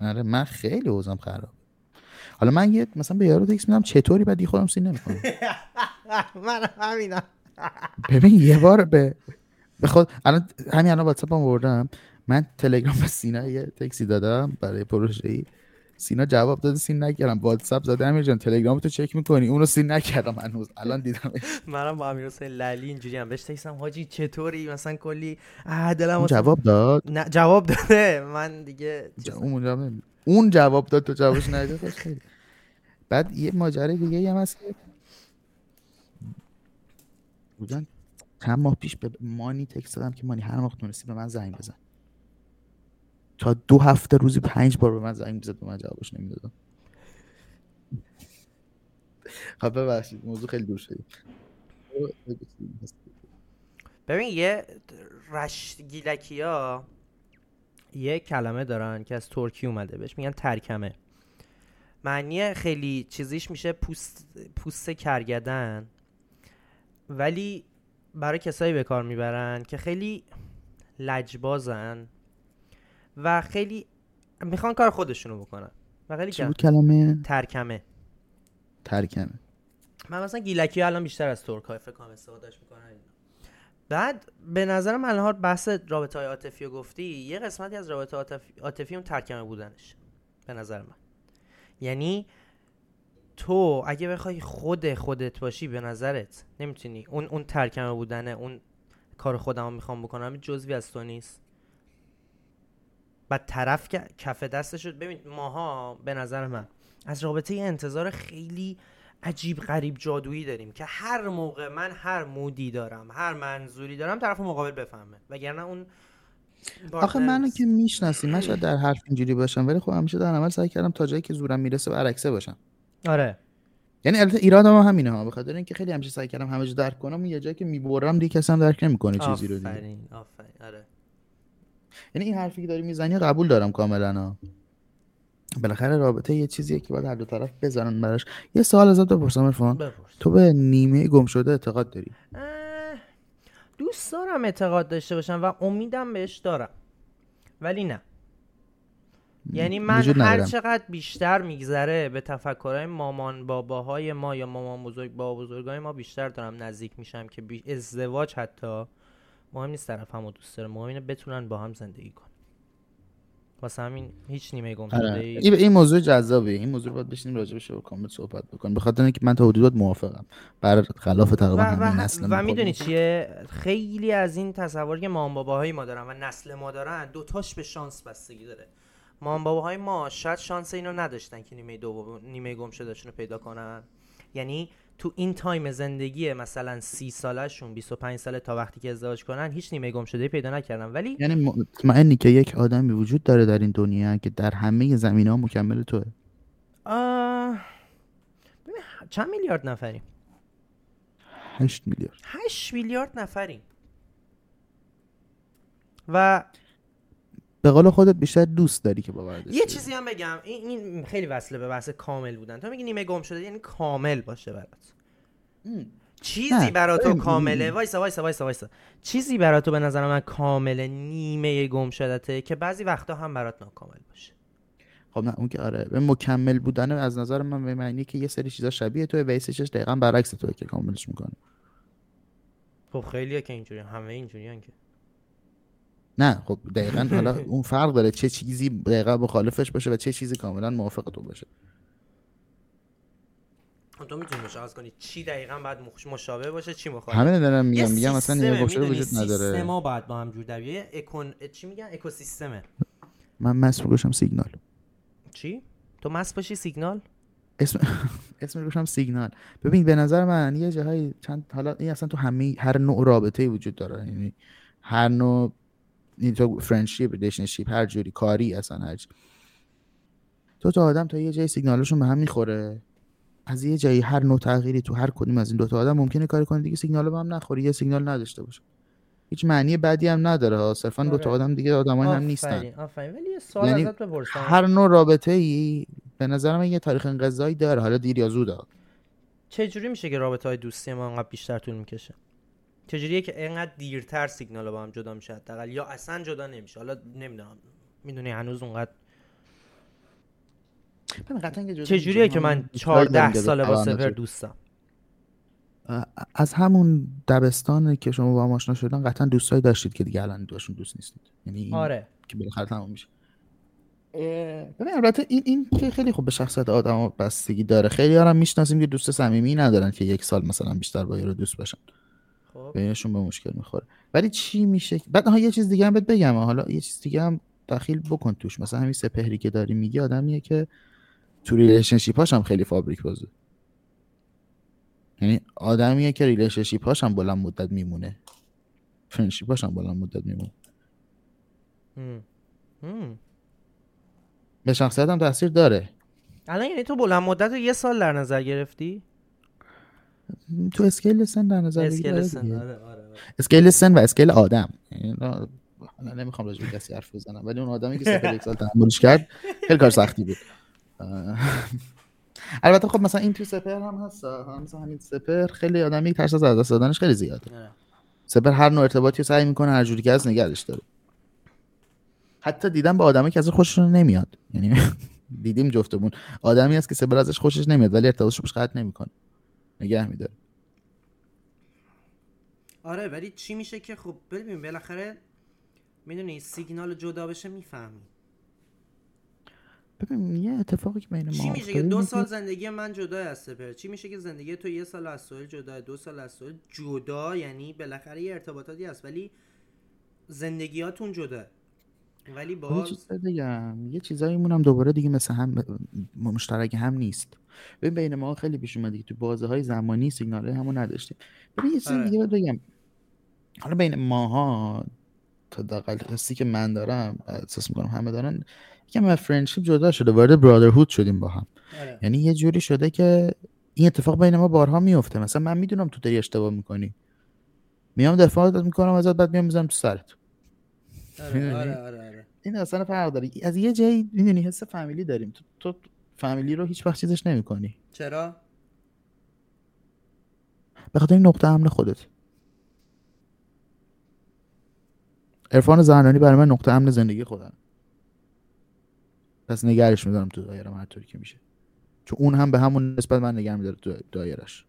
آره من خیلی اوزم خراب حالا من یه مثلا به یارو تکس میدم چطوری بعد یه خودم سین نمی‌کنم. من همینم. ببین یه بار به به خود الان همین الان واتساپم بردم من تلگرام به سینا یه تکسی دادم برای پروژه ای سینا جواب داده سین نکردم واتساپ زده امیر جان. تلگرام تو چک می‌کنی؟ اونو سین نکردم هنوز. الان دیدم. منم با امیر حسین لالی اینجوری هم. بهش تکستم حاجی چطوری؟ مثلا کلی اه دلم جواب داد؟ نه جواب داده. من دیگه اون جواب اون جواب داد تو جوابش نداد. بعد یه ماجرای دیگه هم هست که بودن چند ماه پیش به مانی تکست دادم که مانی هر وقت تونستی به من زنگ بزن. دو هفته روزی پنج بار به من زنگ می‌زد به من جوابش نمی‌دادم خب ببخشید موضوع خیلی دور شدیم. ببین یه رشت گیلکی ها یه کلمه دارن که از ترکی اومده بهش میگن ترکمه. معنی خیلی چیزیش میشه پوست پوست کرگدن. ولی برای کسایی به کار می‌برن که خیلی لجبازن. و خیلی می‌خوان کار خودشونو بکنن. و خیلی چی بود کلمه؟ ترکمه. ترکمه. من مثلا گیلکی ها الان بیشتر از ترک های فکر استفادهش می‌کنن. بعد به نظر من الان بحث رابطه های عاطفی رو گفتی یه قسمتی از رابطه عاطفی, اون ترکمه بودنش. به نظر من. یعنی تو اگه بخوای خود خودت باشی به نظرت نمی‌تونی. اون اون ترکمه بودنه اون کار خودم رو می‌خوام بکنم جزوی از تو نیست. بعد طرف کف دستش شد ببین ماها به نظر من از رابطه یه انتظار خیلی عجیب غریب جادویی داریم که هر موقع من هر مودی دارم هر منظوری دارم طرف مقابل بفهمه. وگرنه اون آخه منو. که می‌شناسی من شاید در حرف اینجوری باشم ولی خب همیشه در عمل سعی کردم تا جایی که زورم می‌رسه برعکسه باشم. آره. یعنی البته ایراد ما همینه ها به خاطر اینکه خیلی همیشه سعی کردم همه چیز درک کنم یه جایی که می‌برم دیگه کسی هم درک نمی‌کنه چیزی رو دیگه. آفرین آفرین. آره. یعنی این حرفی که داری می‌زنی قبول دارم کاملا. بالاخره رابطه یه چیزیه که باید هر دو طرف بزنن براش. یه سوال ازت بپرسم عرفان. تو به نیمه گم شده اعتقاد داری؟ دوست دارم اعتقاد داشته باشم و امیدم بهش دارم. ولی نه. یعنی من هر. چقدر بیشتر میگذره به تفکرهای مامان باباهای ما یا مامان بزرگ بابا بزرگای ما بیشتر دارم نزدیک میشم که بی... ازدواج حتی مهم نیست طرف همو دوست داره مهم اینه بتونن با هم زندگی کنن. واسه همین هیچ نیمه گم شده آره. ای. این این موضوع جذابیه این موضوع باید بشینیم راجبش رو کامل صحبت بکنیم. به خاطر اینکه من تا حدود موافقم. بر خلاف و, تقریبا و, همه نسل و می‌دونی خودمون. چیه؟ خیلی از این تصوری که مامان باباهای ما دارن و نسل ما دارن دوتاش به شانس بستگی داره. مامان باباهای ما شاید شانس اینو نداشتن که نیمه دو نیمه گم شدهشون رو پیدا کنن. یعنی تو این تایم زندگی مثلا سی سالشون 25 ساله تا وقتی که ازدواج کنن هیچ نیمه گم شده پیدا نکردن. ولی یعنی مطمئنی که یک آدمی وجود داره در این دنیا که در همه زمینه ها مکمل توه؟ آه... چند میلیارد نفریم؟ 8 میلیارد. 8 میلیارد نفریم. و به قول خودت بیشتر دوست داری که باور داشته یه. چیزی هم بگم. این, این خیلی وصله به بحث کامل بودن. تو میگی نیمه گم شده یعنی کامل باشه برات. ام. چیزی نه، برا تو کامله. ام. وایسا وایسا وایسا وایسا. چیزی برا تو به نظر من کامل نیمه گم شدته که بعضی وقتا هم برات ناکامل باشه. خب نه اون که آره. به مکمل بودن از نظر من به معنی که یه سری چیزا شبیه توه و یه دقیقا برعکس توه که کاملش می‌کنه. خب خیلیه که اینجوری همه اینجوری که. نه خب دقیقا حالا اون فرق داره چه چیزی دقیقا مخالفش باشه و چه چیزی کاملا موافق تو باشه تو می‌تونی مشخص کنی چی دقیقا باید مشابه باشه چی مخالف همه دارم یه میگم میگم شده می‌دونی؟ وجود نداره. سیستما باید با هم جور در بیاد. یه اکون چی میگن؟ اکوسیستمه. من مسئول باشم سیگنال. چی؟ تو مس باشی سیگنال؟ اسم اسم روشم سیگنال. ببین به نظر من یه جاهایی چند حالا این اصلا تو همه هر نوع رابطه وجود داره. یعنی هر نوع این تو فرندشیپ ریلیشنشیپ هر جوری کاری اصلا هر چی. تو تا آدم تا یه جایی سیگنالشون به هم می‌خوره. از یه جایی هر نوع تغییری تو هر کدوم از این دوتا آدم ممکنه کاری کنه دیگه سیگنال به هم نخوره یه سیگنال نداشته باشه. هیچ معنی بدی هم نداره. صرفا دو تا آره. آدم دیگه آدمای هم نیستن. آفرین ولی یه سوال یعنی ازت بپرسم. هر نوع رابطه ای به نظر من یه تاریخ انقضایی داره. حالا دیر یا زوده چه جوری میشه که رابطه های دوستی ما انقدر بیشتر طول می‌کشه؟ چجوریه که انقدر دیرتر سیگنال با هم جدا میشه حداقل؟ یا اصلا جدا نمیشه؟ حالا نمی‌دونم. می‌دونی هنوز اونقدر چجوریه که من 14 ساله با سپر دوستم. از همون دبستان که شما با هم آشنا شدن قطعا دوستایی داشتید که دیگه الان دوشون دوست نیستید. یعنی این آره. که بالاخره تموم میشه. ببین البته این این که خیلی خوب به شخصیت آدم بستگی داره. خیلی هم می‌شناسیم که دوست صمیمی ندارن که یک سال مثلا بیشتر با رو دوست باشن. بینشون به مشکل می‌خوره. ولی چی میشه؟ بعد ها یه چیز دیگه هم بهت بگم. حالا یه چیز دیگه هم دخیل بکن توش. مثلا همین سپهری که داری میگی آدمیه که تو relationship هاش هم خیلی فابریک بازه. یعنی آدمیه که relationship هاش هم بلند مدت میمونه. friendship هاش هم بلند مدت میمونه. به شخصیت هم تاثیر داره. الان یعنی تو بلند مدت رو یه سال در نظر گرفتی؟ تو scale سن در نظر scale سن. آره آره آره. scale سن و scale آدم یعنی اینا- حالا نمی‌خوام راجع به کسی حرف بزنم ولی اون آدمی که سپهر یک سال تحملش کرد خیلی کار سختی بود. البته خب مثلا این تو سپهر هم هست. مثلا همین سپهر خیلی آدمی ترس از دست دادنش خیلی زیاده آره. سپهر هر نوع ارتباطی رو سعی می‌کنه هر جوری که از نگرش داره حتی دیدم به آدمی که ازش خوششون نمیاد یعنی دیدیم جفتمون آدمی هست که سپر ازش خوشش نمیاد ولی ارتباطش رو قطع نمی‌کنه نگه میداره. آره ولی چی میشه که خب ببین بالاخره می‌دونی سیگنال جدا بشه می‌فهمی. ببین یه اتفاقی که بین ما چی میشه که دو سال زندگی من جدا از سپر چی میشه که زندگی تو یه سال از سوال جدا دو سال از سوال جدا؟ یعنی بالاخره یه ارتباطاتی هست ولی زندگیاتون جدا. ولی خب یه باز چیز بگم یه چیزایی هم دوباره دیگه مثل هم مشترک هم نیست. ببین بین ما خیلی پیش اومده که تو بازه های زمانی سیگنال همون نداشتیم. ببین یه چیز آره. دیگه بگم. حالا بین ماها تا دقل حسی که من دارم احساس می‌کنم همه دارن یکم از فرندشیپ جدا شده وارد برادرهود شدیم با هم. آره. یعنی یه جوری شده که این اتفاق بین ما بارها میفته مثلا من می‌دونم تو داری اشتباه می‌کنی. میام دفاع می‌کنم ازت بعد میام می‌ذارم تو سرت. آره آره آره آره. این اصلا فرق داره. از یه جایی می‌دونی حس فامیلی داریم. تو, تو فامیلی رو هیچ وقت چیزش نمی‌کنی. چرا؟ به خاطر این نقطه حمل خودت. عرفان زنانی برای من نقطه حمل زندگی خودم پس نگرش میدارم تو دایره هر طوری که میشه. چون اون هم به همون نسبت من نگه میداره تو دایرش.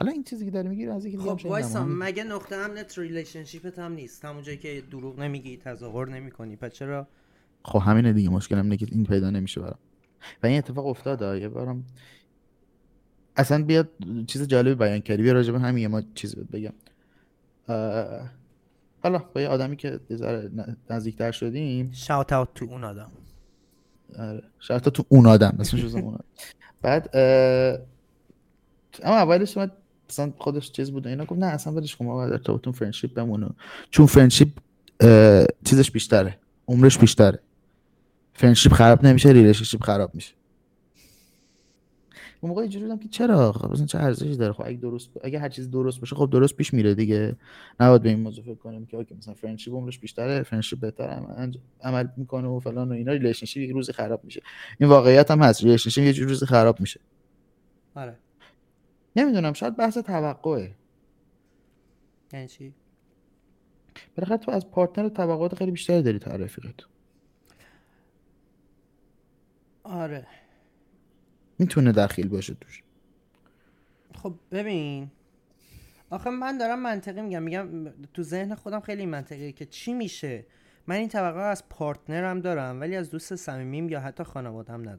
حالا این چیزی که داری میگی از یکی هم خب. وایسا مگه نقطه امنت ریلیشنشیپت هم نیست؟ همون جایی که دروغ نمیگی تظاهر نمی‌کنی. پس چرا؟ خب همینه دیگه مشکلم اینه که این پیدا نمیشه برام. و این اتفاق افتاد یه بارم اصلا بیاد چیز جالبی بیان کردی. بیا راجع به همین ما چیز بهت بگم. اه، حالا با یه آدمی که ذره نزدیکتر شدیم. شاوت اوت تو اون آدم. آره شاید تو اون آدم. اسمش اون آدم. بعد اه، اما اولش اومد مثلا خودش چیز بود اینا. گفت نه اصلا ولش کن ما باید ارتباطتون friendship بمونه. چون friendship چیزش بیشتره. عمرش بیشتره. friendship خراب نمیشه relationship خراب میشه. اون موقع اینجوری که چرا؟ خب مثلا چه ارزشی داره؟ خب اگه درست اگه هر چیز درست باشه خب درست پیش میره دیگه. نباید به این موضوع فکر کنیم که اوکی مثلا friendship عمرش بیشتره friendship بهتر عمل, عمل می‌کنه و فلان و اینا relationship یک روزی خراب میشه. این واقعیت هم هست relationship یه روزی خراب میشه. آره. نمی‌دونم شاید بحث توقعه. یعنی چی؟ بالاخره تو از partner توقعات خیلی بیشتری داری تا رفیقت آره. می‌تونه دخیل باشه توش. خب ببین. آخه من دارم منطقی میگم میگم تو ذهن خودم خیلی منطقیه که چی میشه. من این توقع از partner م دارم ولی از دوست صمیمیم یا حتی خانوادم ندارم.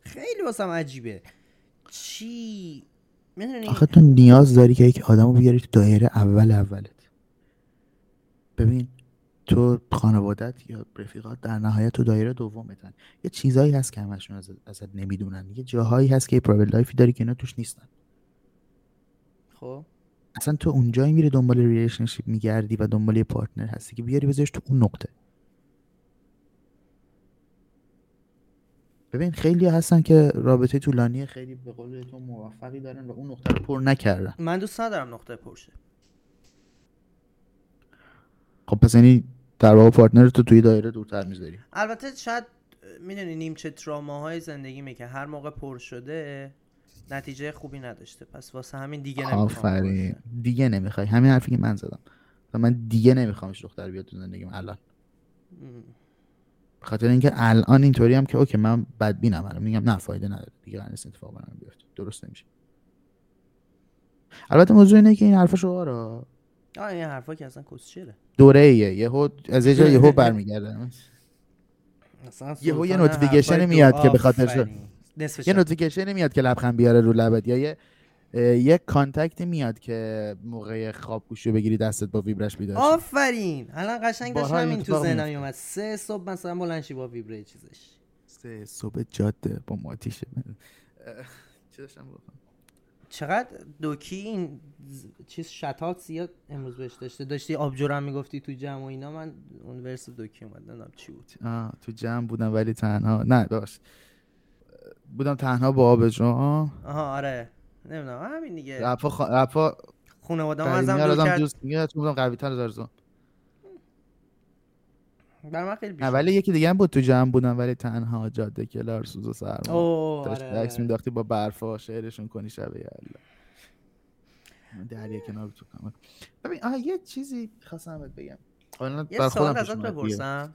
خیلی واسم عجیبه. چی؟ می‌دونی؟ آخه تو نیاز داری که یک آدمو بیاری تو دایره اول اولت. ببین تو خانوادت یا رفیقات در نهایت تو دایره دومتن. یه چیزایی هست که همشون از ازت نمی‌دونن. یه جاهایی هست که private life ی داری که اینا توش نیستن. خب. اصلا تو اونجایی میری دنبال relationship میگردی و دنبال یه partner هستی که بیاری بذارش تو اون نقطه. ببین خیلی هستن که رابطه طولانی خیلی به قول تو موفقی دارن و اون نقطه رو پر نکردن. من دوست ندارم نقطه پر شه خب پس یعنی در واقع partner تو توی دایره دورتر می‌ذاری. البته شاید می‌دونی نیمچه تراماهای زندگی که هر موقع پر شده نتیجه خوبی نداشته. پس واسه همین دیگه نمی‌خوام آفرین. دیگه نمی‌خوای. همین حرفی که من زدم. و من دیگه نمیخوامش دختر بیاد تو زندگیم الان. خاطر اینکه الان اینطوری هم که اوکی من بدبینم الان. میگم نه فایده نداره. دیگه قرار نیست اتفاق برام بیفته. درست نمیشه. البته موضوع اینه که این حرفا شعارا آه این حرفا که اصلا کسچره. دوره ایه. یهو از یه جای یهو برمیگرده. اصلا یهو یه نوتیفیکیشن میاد که به خاطر یه. نوتیفیکیشن میاد که لبخند بیاره رو لبت. یا یه اه، یه کانتکتی میاد که موقع خواب گوشی رو بگیری دستت با ویبرش بیدار. آفرین. الان قشنگ داشت همین تو ذهنم. اومد. سه صبح مثلا بلند شی با ویبره چیزش. سه صبح جاده با ماتیشه چی داشتم گفتم؟ چقدر دوکی این چیز شتات زیاد امروز بهش داشته. داشتی آبجورم می‌گفتی تو جمع و اینا. من اون ورس دوکی اومد. نمی‌دونم چی بود. آه تو جمع بودم ولی تنها نه باش. بودم تنها با آبجو آها آره. نمی‌دونم همین دیگه. رپا خ... رپا خانواده هم ازم دور کرد. دوست میگه چون بودم قوی تر از آرزو. بر من خیلی بیشتر. ولی یکی دیگه هم بود تو جمع بودم ولی تنها جاده کلار سوز و سرما اوه داشت آره. عکس. مینداختی با برفا شعرشون کنی شب من دریا کنار تو کامل ببین آها یه چیزی خواستم بهت بگم. یه سوال ازت. بپرسم.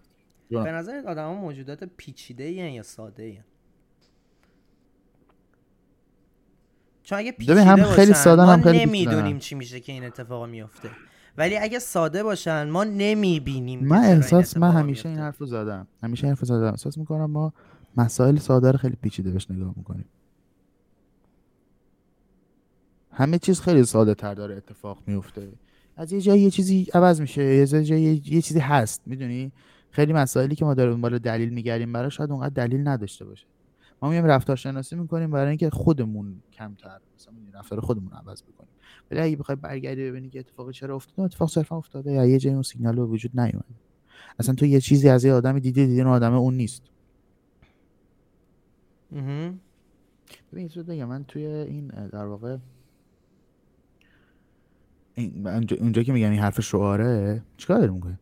به نظر آدم ها موجودات پیچیده یا ساده این؟ چون اگه پیچیده هم خیلی سادن، ما هم خیلی نمی‌دونیم. چی میشه که این اتفاق میفته ولی اگه ساده باشن ما نمی‌بینیم من احساس من همیشه این حرف رو زدم. همیشه این حرف رو زدم. احساس می‌کنم ما مسائل ساده رو خیلی پیچیده بهش نگاه می‌کنیم. همه چیز خیلی ساده تر داره اتفاق میفته از یه جایی یه چیزی عوض میشه. یه جایی یه چیزی هست. می‌دونی؟ خیلی مسائلی که ما داریم دنبال دلیل میگردیم برای شاید اونقدر دلیل نداشته باشه. ما میایم رفتار شناسی می‌کنیم برای اینکه خودمون کمتر مثلا رفتار خودمون عوض بکنیم. ولی اگه بخوای برگردی ببینی که اتفاق چرا افتاده اتفاق صرفا افتاده. یا یه جایی اون سیگنال به وجود نیومده. اصلا تو یه چیزی از یه آدمی دیدی دیدی اون آدم اون نیست. ببین چیز بگم. من توی این در واقع این اونجا, که میگم این حرف شعاره چیکار داریم می‌کنیم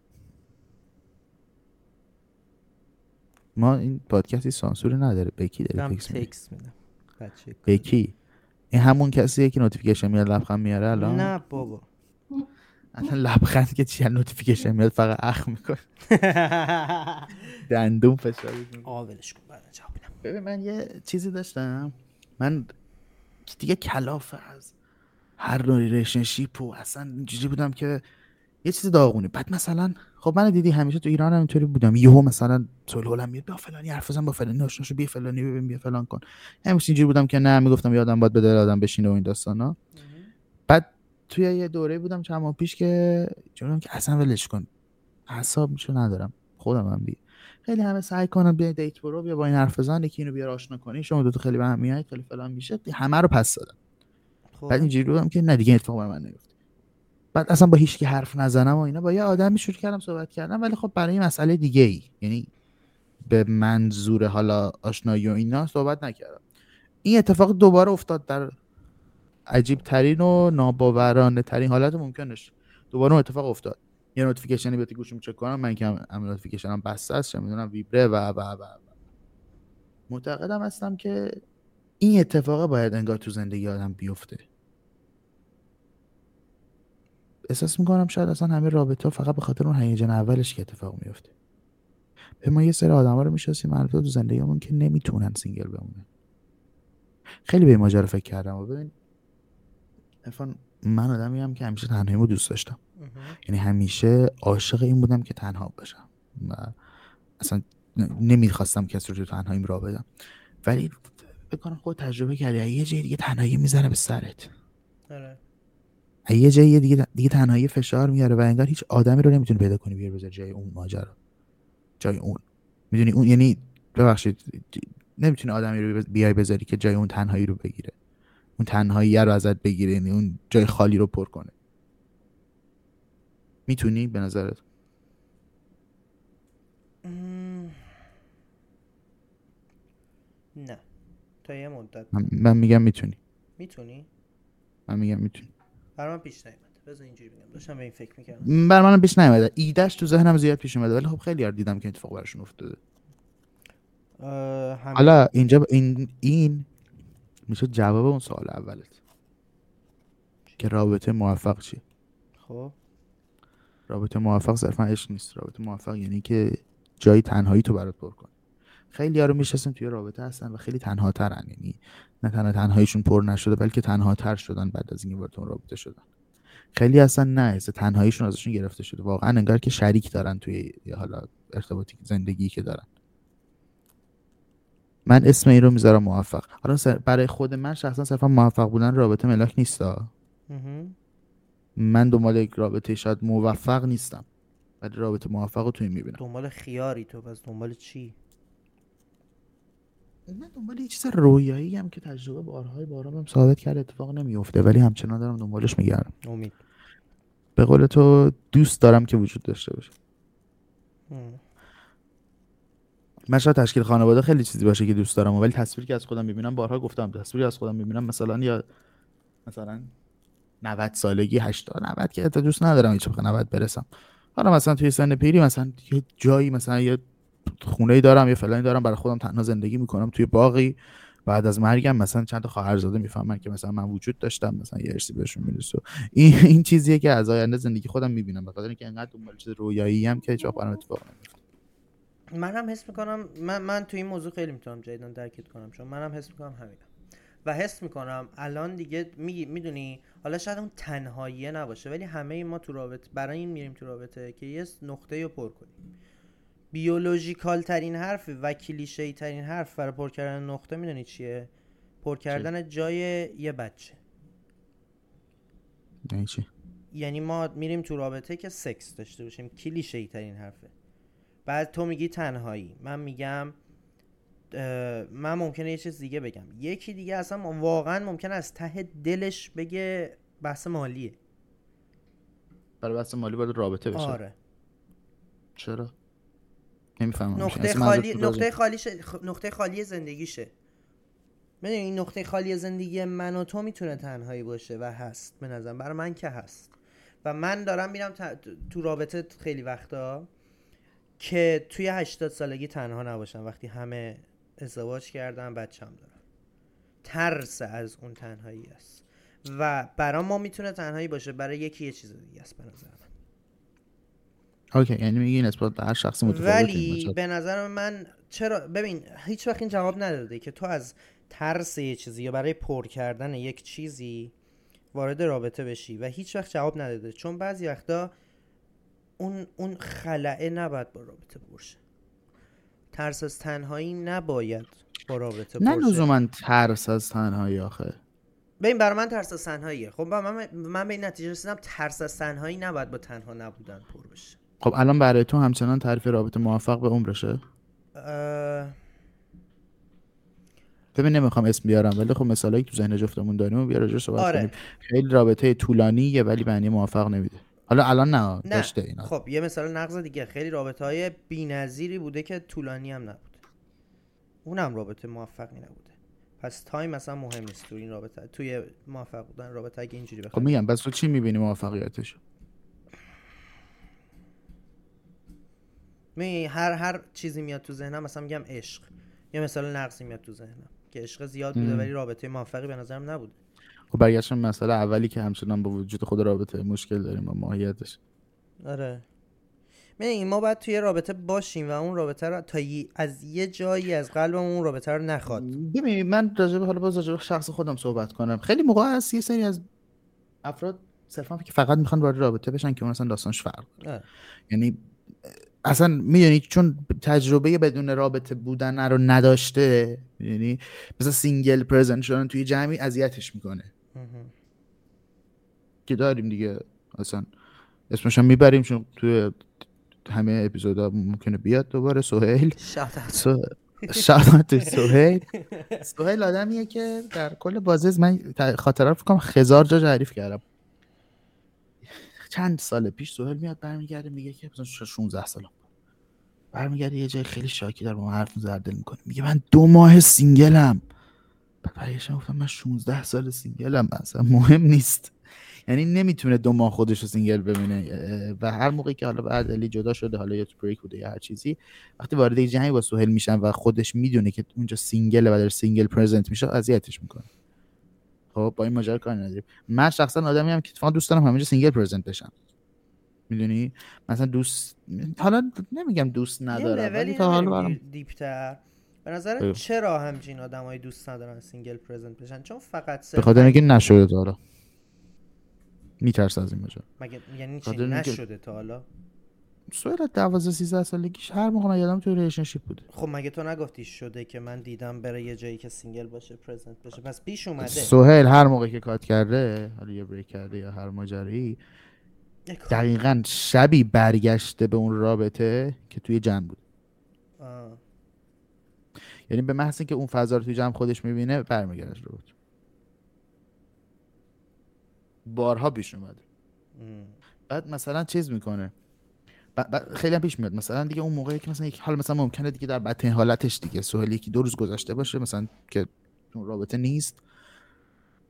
ما این پادکستی سانسوری نداره. به کی داره دارم text میدم. به کی این همون کسیه که notification میاد لبخند میاره الان؟ نه بابا. الان لبخند که چیه؟ notification میاد فقط اخم می‌کنه. دندون فشار می‌کنه. آه ولش کن. بعدا جواب میدم. ببین من یه چیزی داشتم. من دیگه کلافه از هر نوع relationship و اصلا اینجوری بودم که یه چیز داغونی. بعد مثلا خب من دیدی همیشه تو ایران هم اینطوری بودم. یهو مثلا سهیلم میاد بیا فلانی حرف بزن با فلانی آشنا شو بیا فلانی ببین بیا فلان کن. همیشه اینجوری بودم که نه می‌گفتم یادم باید به دل آدم بشینه و این داستانا. بعد توی یه دوره بودم چند ماه پیش که جونم که اصلا ولش کن اعصابشم ندارم. خودم هم بی. خیلی همه سعی کنن بیا دیت برو بیا با این حرف بزن یکی اینو بیار آشنا کنی. شما دو تا خیلی به هم میایید خیلی فلان میشه همه رو پس دادم. خب. بعد اینجوری بودم که نه دیگه اتفاق من نیفته بعد اصلا با هیچ کی حرف نزنم و اینا با یه آدمی شروع کردم صحبت کردم ولی خب برای مسئله دیگه ای یعنی به منظور حالا آشنایی و اینا صحبت نکردم. این اتفاق دوباره افتاد در عجیب ترین و ناباورانه ترین حالت ممکنش دوباره اون اتفاق افتاد. یه notification ی که گوشیم چک کنم من که هم notification م بسته است می‌دونم ویبره و و و و. معتقدم هستم که این اتفاق باید انگار تو زندگی آدم بیفته. احساس می‌کنم شاید اصلا همه رابطه فقط به خاطر اون هیجان اولش که اتفاق میفته به ما یه سری آدم ها رو می‌شناسیم البته تو زندگیمون که نمی‌تونن single بمونن. خیلی به این ماجرا فکر کردم. و ببین عرفان من آدمی هم که همیشه تنهاییمو دوست داشتم. یعنی همیشه عاشق این بودم که تنها باشم. و اصلا نمی‌خواستم کسی رو تنهاییم را بدم. ولی بکنم خود تجربه کردی یه جای دیگه تنهایی می‌زنه به سرت. آره. یه جایی دیگه دیگه تنهایی فشار میاره و انگار هیچ آدمی رو نمی‌تونی پیدا کنی بیار بذار جای اون ماجرا. جای اون. می‌دونی اون یعنی ببخشید نمی‌تونی آدمی رو بیای بذاری که جای اون تنهایی رو بگیره. اون تنهایی رو ازت بگیره یعنی اون جای خالی رو پر کنه. می‌تونی؟ به نظرت. نه. تا یه مدت. من, میگم می‌تونی. می‌تونی؟ من میگم می‌تونی. برای من پیش نیومده. بذار اینجوری بگم. داشتم به این فکر می‌کردم. برای من پیش نیومده. ایدهش تو ذهنم زیاد پیش اومده ولی خب خیلی یار دیدم که اتفاق براشون افتاده. حالا اینجا این این میشه جواب اون سوال اولت. که رابطه موفق چی خب. رابطه موفق صرفا عشق نیست. رابطه موفق یعنی که جایی تنهایی تو برات پر کن خیلی ها رو میشستن توی رابطه هستن و خیلی تنها ترن یعنی نه تنها تنهاییشون پر نشده بلکه تنها تر شدن بعد از اینکه وارد رابطه شدن. خیلی هستن نه تنهاییشون ازشون گرفته شده. واقعا انگار که شریک دارن توی حالا ارتباطی زندگی که دارن. من اسم این رو می‌ذارم موفق. حالا برای خود من شخصا صرفا موفق بودن رابطه ملاک نیستا من دنبال یک رابطه شاید موفق نیستم ولی رابطه موفق رو توی می‌بینم. دنبال خیاری تو پس دنبال چی؟ من دنبال یه چیز رویایی هم که تجربه بارهای بارها هم ثابت کرد اتفاق نمیفته ولی همچنان دارم دنبالش میگردم. امید. به قول تو دوست دارم که وجود داشته باشه. من شاید تشکیل خانواده خیلی چیزی باشه که دوست دارم ولی تصویری که از خودم می‌بینم بارها گفتم تصویری از خودم می‌بینم مثلا یا مثلا 90 سالگی 80 90 که دوست ندارم هیچ 90 برسم. حالا مثلا توی سن پیری مثلا یه جایی مثلا یه خونه دارم یه فلانی دارم برای خودم تنها زندگی می‌کنم توی باقی بعد از مرگم مثلا چند تا خواهرزاده می‌فهمن که مثلا من وجود داشتم مثلا یه ارسی بهشون می‌رسه. این این چیزیه که از آینده زندگی خودم می‌بینم به خاطر اینکه انقدر دنبال چیز رویایی هم که هیچ وقت اتفاق نمیفته من هم حس می‌کنم من من تو این موضوع خیلی می‌تونم جدیدن درکت کنم چون منم حس می‌کنم همینم. و حس می‌کنم الان دیگه می‌دونی حالا شاید اون تنهاییه نباشه ولی همه ما تو رابطه برای این میریم تو رابطه که یه نقطه رو پر کنیم. بیولوژیکال ترین حرف و کلیشه ترین حرف برای پر کردن نقطه می‌دونی چیه؟ پر کردن جای یه بچه. یعنی چی؟ یعنی ما میریم تو رابطه که سکس داشته باشیم. کلیشه ترین حرفه. بعد تو میگی تنهایی. من میگم من ممکنه یه چیز دیگه بگم. یکی دیگه اصلا واقعا ممکن از ته دلش بگه بحث مالیه. برای بحث مالی باید رابطه بشه. آره. چرا؟ نمی‌فهمم نقطه خالی نقطه خالی نقطه خالی زندگیشه. می‌دونی این نقطه خالی زندگی من و تو می‌تونه تنهایی باشه و هست به نظرم. برای من که هست. و من دارم میرم تو رابطه خیلی وقتا که توی 80 سالگی تنها نباشم. وقتی همه ازدواج کردن بچم دارم. ترس از اون تنهایی است. و برای ما می‌تونه تنهایی باشه. برای یکی یه چیز دیگه است به نظر من اوکی یعنی میگی نسبت به هر شخصی متفاوته ولی به نظر من چرا ببین هیچ وقت این جواب نداده که تو از ترس یه چیزی یا برای پر کردن یک چیزی وارد رابطه بشی و هیچ وقت جواب نداده. چون بعضی وقتا اون اون خلعه نباید با رابطه برشه ترس از تنهایی نباید با رابطه نه لزوما ترس از تنهایی آخه. ببین برای من ترس از تنهاییه. خب من من به این نتیجه رسیدم ترس از تنهایی نباید با تنها نبودن پر بشه. خب الان برای تو همچنان تعریف رابطه موفق به عمرشه؟ اه... ببین نمی‌خوام اسم بیارم ولی خب مثالی که تو ذهن جفتمون داریم و بیا صحبت آره. کنیم. خیلی رابطه طولانیه ولی معنی موفق نمیده. حالا الان نه, نه. داشته اینا. خب یه مثال نقض دیگه. خیلی رابطه های بی‌نظیری بوده که طولانی هم نبوده. اونم رابطه موفقی نبوده. پس تایم مثلا مهم نیست تو این رابطه توی موفق بودن رابطه اگه اینجوری بخوام خب میگم بس تو چی می‌بینی موفقیتش؟ می هر هر چیزی میاد تو ذهنم مثلا میگم عشق. یه مثال نقصی میاد تو ذهنم که عشق زیاد بوده ولی رابطه موفقی به نظرم نبوده. خب برگشتم مسئله اولی که همچنان با وجود خود رابطه مشکل داریم و ماهیتش. آره. این ما باید توی رابطه باشیم و اون رابطه رو تا از یه جایی از قلبمون اون رابطه رو نخواد. ببین من راجع حالا باز راجع شخص خودم صحبت کنم. خیلی موقع هست یه سری از افراد صرفا که فقط می‌خوان وارد رابطه بشن که اون اصلا داستانش فرق یعنی اصلا می‌دونی چون تجربه بدون رابطه بودن رو نداشته یعنی مثلا single present شدن توی جمعی اذیتش می‌کنه. که داریم دیگه. اصلا اسمش هم می‌بریم چون توی همه اپیزودا ممکنه بیاد دوباره. سهیل. shoutout سهیل. سهیل آدمیه که در کل بازی من خاطره فکر کنم هزار جا تعریف کردم. چند سال پیش سهیل میاد برمیگرده میگه که مثلا 16 سال برمیگرده یه جای خیلی شاکی در با من حرف زردل می‌کنه. میگه من دو ماه single م. بعد برگشتم گفتم من 16 سال single م اصلا مهم نیست. یعنی نمی‌تونه دو ماه خودش رو single ببینه. و هر موقعی که حالا بعد علی جدا شده حالا یا تو break بوده یا هر چیزی وقتی وارد یک جمعی با سهیل میشن و خودش می‌دونه که اونجا single و در single present میشه اذیتش می‌کنه. خب با این ماجرا کار نداریم. من شخصا آدمی هم که اتفاقا دوست دارم همینجا single present بشم. می‌دونی؟ مثلا دوست حالا نمیگم دوست ندارم ولی تا حالا برام deep تر. به نظر چرا همچین آدمایی دوست ندارن single present بشن؟ چون فقط به خاطر اینکه نشده تا حالا. میترس از این ماجرا. مگه یعنی چی نشده تا حالا؟ سهیل 12 13 سالگیش هر موقع من یادم تو relationship بوده. خب مگه تو نگفتی شده که من دیدم بره یه جایی که single باشه present بشه پس پیش اومده. سهیل هر موقعی که cut کرده حالا یه break کرده یا هر ماجرایی دقیقا شبی برگشته به اون رابطه که توی جمع بود. آه. یعنی به محض که اون فضا رو توی جمع خودش می‌بینه برمیگردش رو بود بارها پیش اومده. بعد مثلا چیز می‌کنه. خیلی هم پیش میاد. مثلا دیگه اون موقعی که مثلا یک حال مثلا ممکنه دیگه در بدترین حالتش دیگه. سهلی یکی دو روز گذشته باشه مثلا که اون رابطه نیست.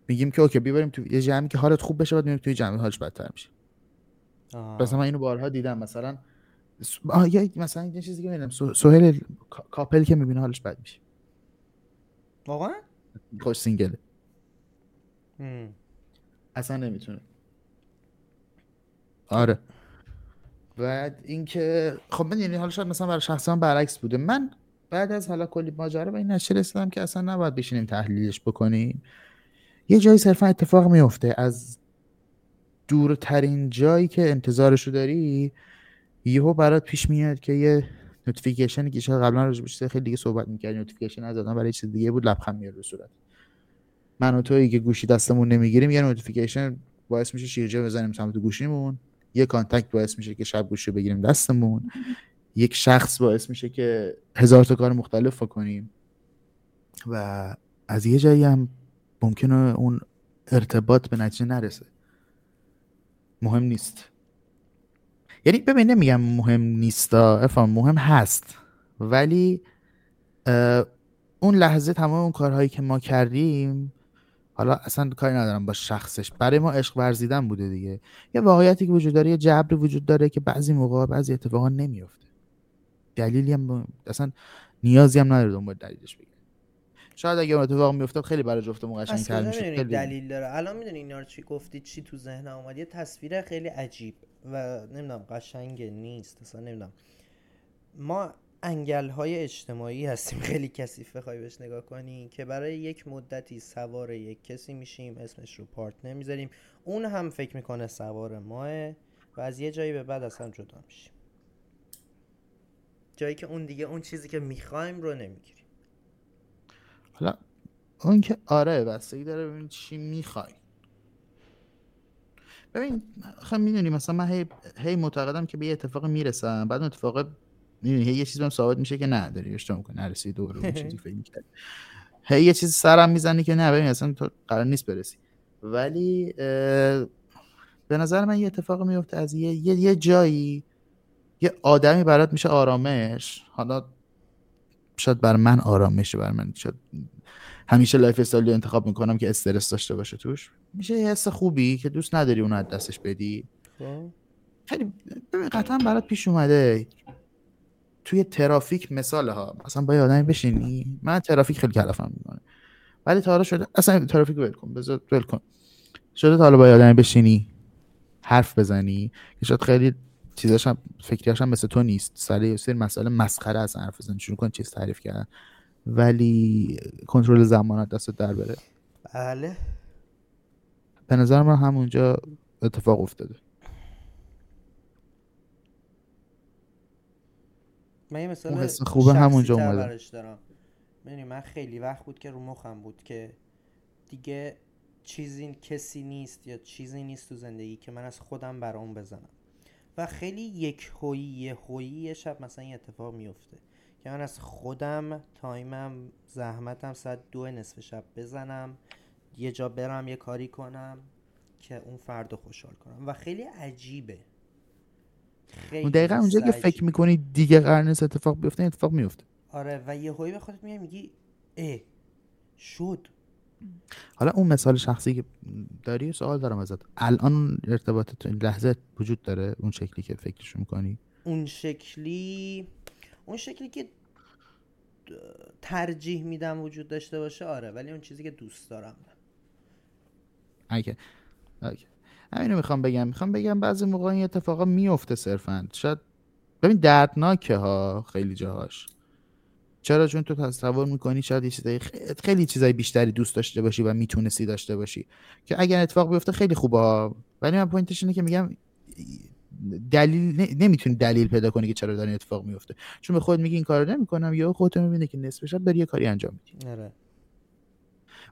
میگیم که اوکی بیبریم تو یه جمعی که حالت خوب بشه بعد میریم توی جمعی حالش بدتر میشه. مثلا من اینو بارها دیدم. مثلا یا مثلا یه چیزی که میدم سهیل کاپل که می‌بینه حالش بد میشه. واقعا؟ خوش سینگله. اصلا نمی‌تونه. آره. بعد اینکه خب من یعنی حالا شاید مثلا برای شخصا برعکس بوده. من بعد از حالا کلی ماجرا به این نتیجه رسیدم که اصلا نباید بشینیم تحلیلش بکنیم. یه جایی صرفا اتفاق میفته. از دورترین جایی که انتظارشو داری یهو برات پیش میاد که یه notification ی که شاید قبلا راجع خیلی دیگه صحبت می‌کردیم notification از برای چیز دیگه بود لبخند میاره به صورت. من و تویی که گوشی دستمون نمی‌گیریم یه notification باعث میشه شیرجه بزنیم سمت گوشیمون. یه contact باعث میشه که شب گوشی بگیریم دستمون. یک شخص باعث میشه که هزار تا کار مختلف کنیم. و از یه جایی هم ممکنه اون ارتباط به نتیجه نرسه. مهم نیست. یعنی ببین نمیگم مهم نیستا افهم مهم هست. ولی اون لحظه تمام اون کارهایی که ما کردیم حالا اصلا کاری ندارم با شخصش. برای ما عشق ورزیدن بوده دیگه. یه واقعیتی که وجود داره یه جبری وجود داره که بعضی موقع بعضی اتفاقا نمیافته. دلیلی هم اصلا نیازی هم نداره دنبال دلیلش بگه شاید اگه اون اتفاق میفته خیلی برای جفتمون قشنگ میشه خیلی دلیل داره. الان می‌دونی اینا رو چی گفتی چی تو ذهن اومد. یه تصویر خیلی عجیب و نمی‌دونم قشنگ نیست. اصلا نمی‌دونم. ما انگل های اجتماعی هستیم. خیلی کثیف بخوای بهش نگاه کنی که برای یک مدتی سوار یک کسی میشیم اسمش رو پارتنر می‌ذاریم اون هم فکر می‌کنه سوار ماه و از یه جایی به بعد اصلا جدا میشیم. جایی که اون دیگه اون چیزی که می‌خوایم رو نمی‌گیریم. حالا اون که آره بستگی داره ببین چی می‌خوای. ببین خب می‌دونی مثلا من هی, هی معتقدم که به یه اتفاق می‌رسم بعد اون اتفاق می‌دونی یه چیزی هم ثابت میشه که نه داری اشتباه می‌کنی نرسید دور اون چیزی فکر می‌کردی. هی یه چیزی سرم می‌زنی که نه ببین اصلا تو قرار نیست برسی. ولی به نظر من یه اتفاق میفته از یه, یه, یه جایی یه آدمی برات میشه آرامش. حالا شاید برا من آرامشه برا من شاید همیشه lifestyle رو انتخاب می‌کنم که استرس داشته باشه توش. میشه یه حس خوبی که دوست نداری اون از دستش بدی. خب. خیلی قطعا برات پیش اومده. توی ترافیک مثال ها مثلا با یه آدمی بشینی من ترافیک خیلی کلافم می‌کنه. ولی تا حالا شده اصلا ترافیک ول کن بذار ول کن. شده تا حالا با یه آدمی بشینی حرف بزنی که شاید خیلی چیزاش هم فکریاش هم مثل تو نیست. سر سر مسئله مسخره از حرف بزنی شروع کن چیز تعریف کردن. ولی کنترل زمانت دست در بره. بله. به نظر من همونجا اتفاق افتاده. من یه مثال حس خوبه همونجا اومده. دارم. من خیلی وقت بود که رو مخم بود که دیگه چیزی کسی نیست یا چیزی نیست تو زندگی که من از خودم برام بزنم. و خیلی یک هویی یه هویی یه شب مثلا این اتفاق میفته که من از خودم تایمم زحمتم ساعت دو نصف شب بزنم یه جا برم یه کاری کنم که اون فرد خوشحال کنم. و خیلی عجیبه. اون دقیقا اونجا که فکر می‌کنی دیگه قرار نیست اتفاق بیفته اتفاق میفته آره و یه هایی به خودت میگه میگی اه شد. حالا اون مثال شخصی که داری سوال دارم ازت. الان ارتباط تو این لحظه وجود داره؟ اون شکلی که فکرشو می‌کنی؟ اون شکلی اون شکلی که ترجیح میدم وجود داشته باشه آره ولی اون چیزی که دوست دارم. اوکی. اوکی. همینو می‌خوام بگم. می‌خوام بگم بعضی موقع این اتفاقا میفته صرفا. شاید ببین دردناکه ها خیلی جاهاش. چرا؟ چون تو تصور می‌کنی شاید چیزای خیلی چیزای بیشتری دوست داشته باشی و می‌تونستی داشته باشی. که اگر اتفاق بیفته خیلی خوبه ولی من point ش اینه که میگم دلیل نمی‌تونی دلیل پیدا کنی که چرا داره اتفاق میفته چون به خود میگی این کارو نمی‌کنم یا خودت می‌بینی که نصف شب بری یه کاری انجام میدی. آره.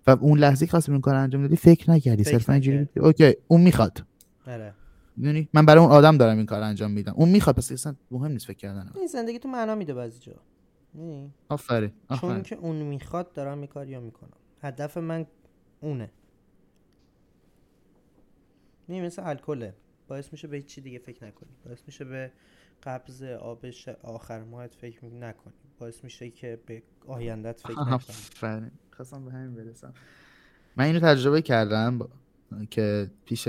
و اون لحظه که خواستی اون کار انجام دادی فکر نکردی صرفا اینجوری okay اون می‌خواد. آره. می‌دونی من برای اون آدم دارم این کار انجام میدم. اون می‌خواد پس اصلا مهم نیست فکر کردن این زندگی تو معنا میده بعضی جا. آفرین چون که اون می‌خواد دارم این کارو می‌کنم. هدف من اونه. می مثل الکله باعث میشه به هیچ چی دیگه فکر نکنی. باعث میشه به قبض آبش آخر ماهت فکر نکنی. باعث میشه که به آیندت فکر نکنی. خواستم به همین برسم. من اینو تجربه کردم که پیش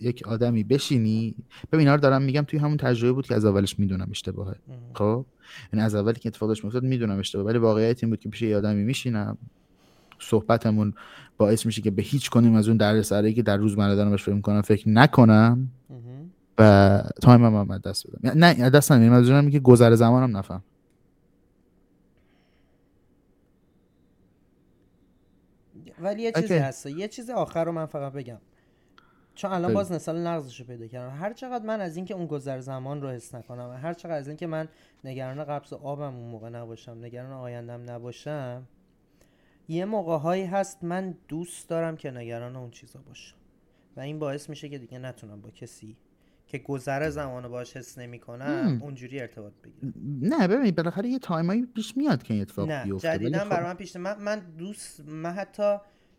یک آدمی بشینی. ببین رو دارم میگم توی همون تجربه بود که از اولش می‌دونم اشتباهه. خب؟ یعنی از اولی که اتفاق داشت میافتاد می‌دونم اشتباهه. ولی واقعیت این بود که پیش یه آدمی میشینم. صحبتمون باعث میشه که به هیچ کنیم از اون دردسرایی که در روز دارم بهش فکر می‌کنم فکر نکنم. و تایم هم دست بدم. یعنی نه دست نمیم از میگه گذر زمانم نفهم. ولی یه چیزی هست. یه چیز آخر رو من فقط بگم. چون الان باز مثال نقضش رو پیدا کردم. هر چقدر من از اینکه اون گذر زمان رو حس نکنم هر چقدر از اینکه من نگران قبض آبم اون موقع نباشم نگران آیندم نباشم یه موقع هایی هست من دوست دارم که نگران اون چیزا باشم. و این باعث میشه که دیگه نتونم با کسی که گذر زمان باش حس نمی‌کنم اونجوری ارتباط بگیرم. نه ببین بالاخره یه تایمایی پیش میاد که این اتفاق نه بیفته. جدیدن خب برای من پیش من, من دوست من حتی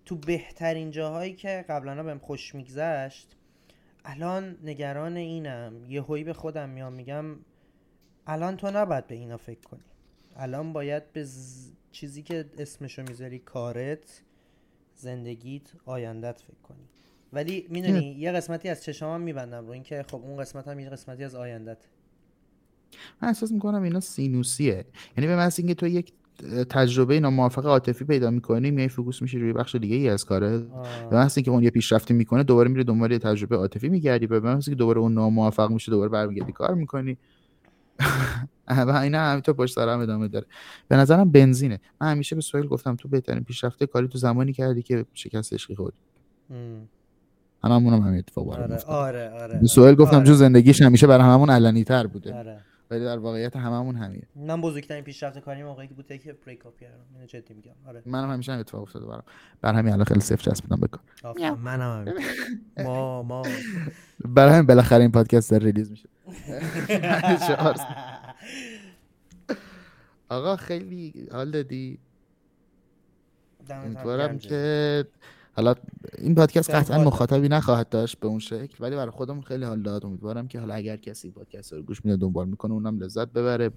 تو بهترین جاهایی که قبلا بهم خوش میگذشت الان نگران اینم یه هایی به خودم میام میگم الان تو نباید به اینا فکر کنی. الان باید به چیزی که اسمشو می‌ذاری کارت زندگیت آیندت فکر کنی. ولی می‌دونی یه قسمتی از چشامم میبندم رو اینکه خب اون قسمت هم یه قسمتی از آیندت من احساس می‌کنم اینا سینوسیه. یعنی به محض اینکه تو یک تجربه ناموفق عاطفی پیدا می‌کنی میای focus میشی روی بخش دیگه ای از کاره. به محض اینکه اون یه پیشرفتی می‌کنه دوباره میره دنبال یه تجربه عاطفی میگردی به محض اینکه دوباره اون ناموفق میشه دوباره برمیگردی کار می‌کنی. و اینا همینطور پشت سر هم ادامه داره. به نظرم بنزینه. من همیشه به سویل گفتم تو بهترین پیشرفته کاری تو زمانی کردی که شکست عشقی خوردی. هممون هم همین اتفاق آره آره آره سوال گفتم آره. جو زندگیش همیشه برای هممون علنی تر بوده. آره. ولی در واقعیت هممون همینه. من بزرگترین پیشرفت کاری موقعی بوده که بریک اپ کردم. اینو جدی میگم. آره. منم همیشه هم اتفاق افتاده برام. بر همین الان خیلی صفر چسبیدم بکن منم ما ما. برای همین بالاخره این پادکست در ریلیز میشه. آقا خیلی حال دادی. امیدوارم که حالا این پادکست قطعا مخاطبی نخواهد داشت به اون شکل ولی برای خودمون خیلی حال داد امیدوارم که حالا اگر کسی پادکست رو گوش میده دنبال می‌کنه اونم لذت ببره.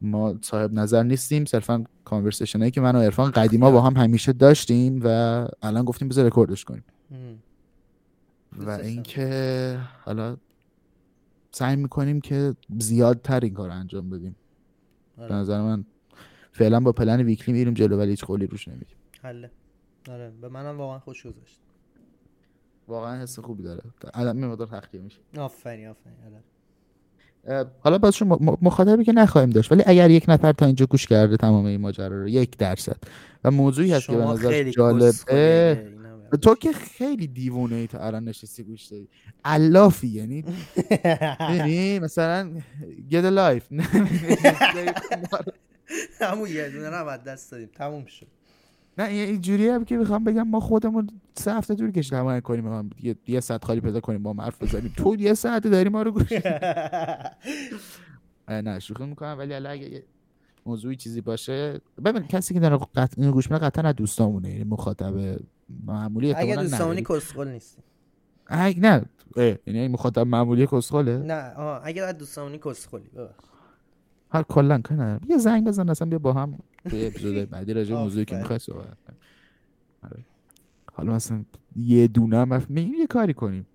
ما صاحب نظر نیستیم. صرفا conversation هایی که من و عرفان قدیما با هم همیشه داشتیم و الان گفتیم بذار رکوردش کنیم. و اینکه حالا سعی می‌کنیم که زیادتر این کار انجام بدیم. به آره. نظر من فعلا با plan weekly میریم جلو ولی هیچ قولی روش نمیدیم حله. آره به منم واقعا خوش گذشت. واقعا حس خوبی داره. الان می مقدار تحقیق میشه. آفرین آفرین آره. حالا باز مخاطبی که نخواهیم داشت ولی اگر یک نفر تا اینجا گوش کرده تمام این ماجرا رو یک درصد. و موضوعی هست که به نظر جالبه. تو که خیلی دیوونه ای تا الان نشستی گوش دادی. علافی یعنی یعنی مثلا get a life. همون یه دونه رو دست دادیم. تموم شد. نه اینجوری هم که می‌خوام بگم ما خودمون سه هفته دور کشید همه کنیم ما یه, یه ساعت خالی پیدا کنیم با حرف بزنیم. تو یه ساعت داری ما رو گوش نه شوخی می‌کنم ولی اگه موضوعی چیزی باشه ببین کسی که داره قط... اینو گوش میده قطعا از دوستامونه یعنی مخاطب معمولی اگه دوستامونی. کسخل نیستی. اگه نه یعنی مخاطب معمولی کسخاله نه آه اگه از دوستامونی کسخلی هر کلا کنه یه زنگ بزن اصلا بیا با هم توی اپیزود بعدی راجع موضوعی که. می‌خوای صحبت کنیم. آره. حالا مثلا یه دونه هم یه کاری کنیم.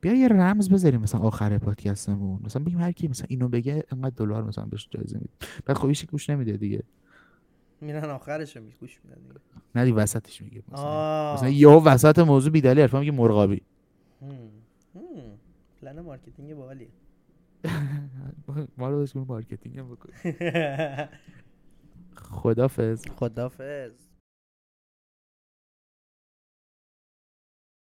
بیا یه رمز بذاریم مثلا آخر پادکستمون. مثلا بگیم هر کی مثلا اینو بگه انقدر دلار مثلا بهش جایزه میده. بعد خب گوش نمیده دیگه. میرن آخرش رو گوش میدن دیگه. نه دیگه وسطش میگه مثلا. آه. مثلا یهو وسط موضوع بیدلی حرفا میگه مرغابی. plan marketing باحالیه ما رو بهش marketing هم بکن خدافظ. خدافظ.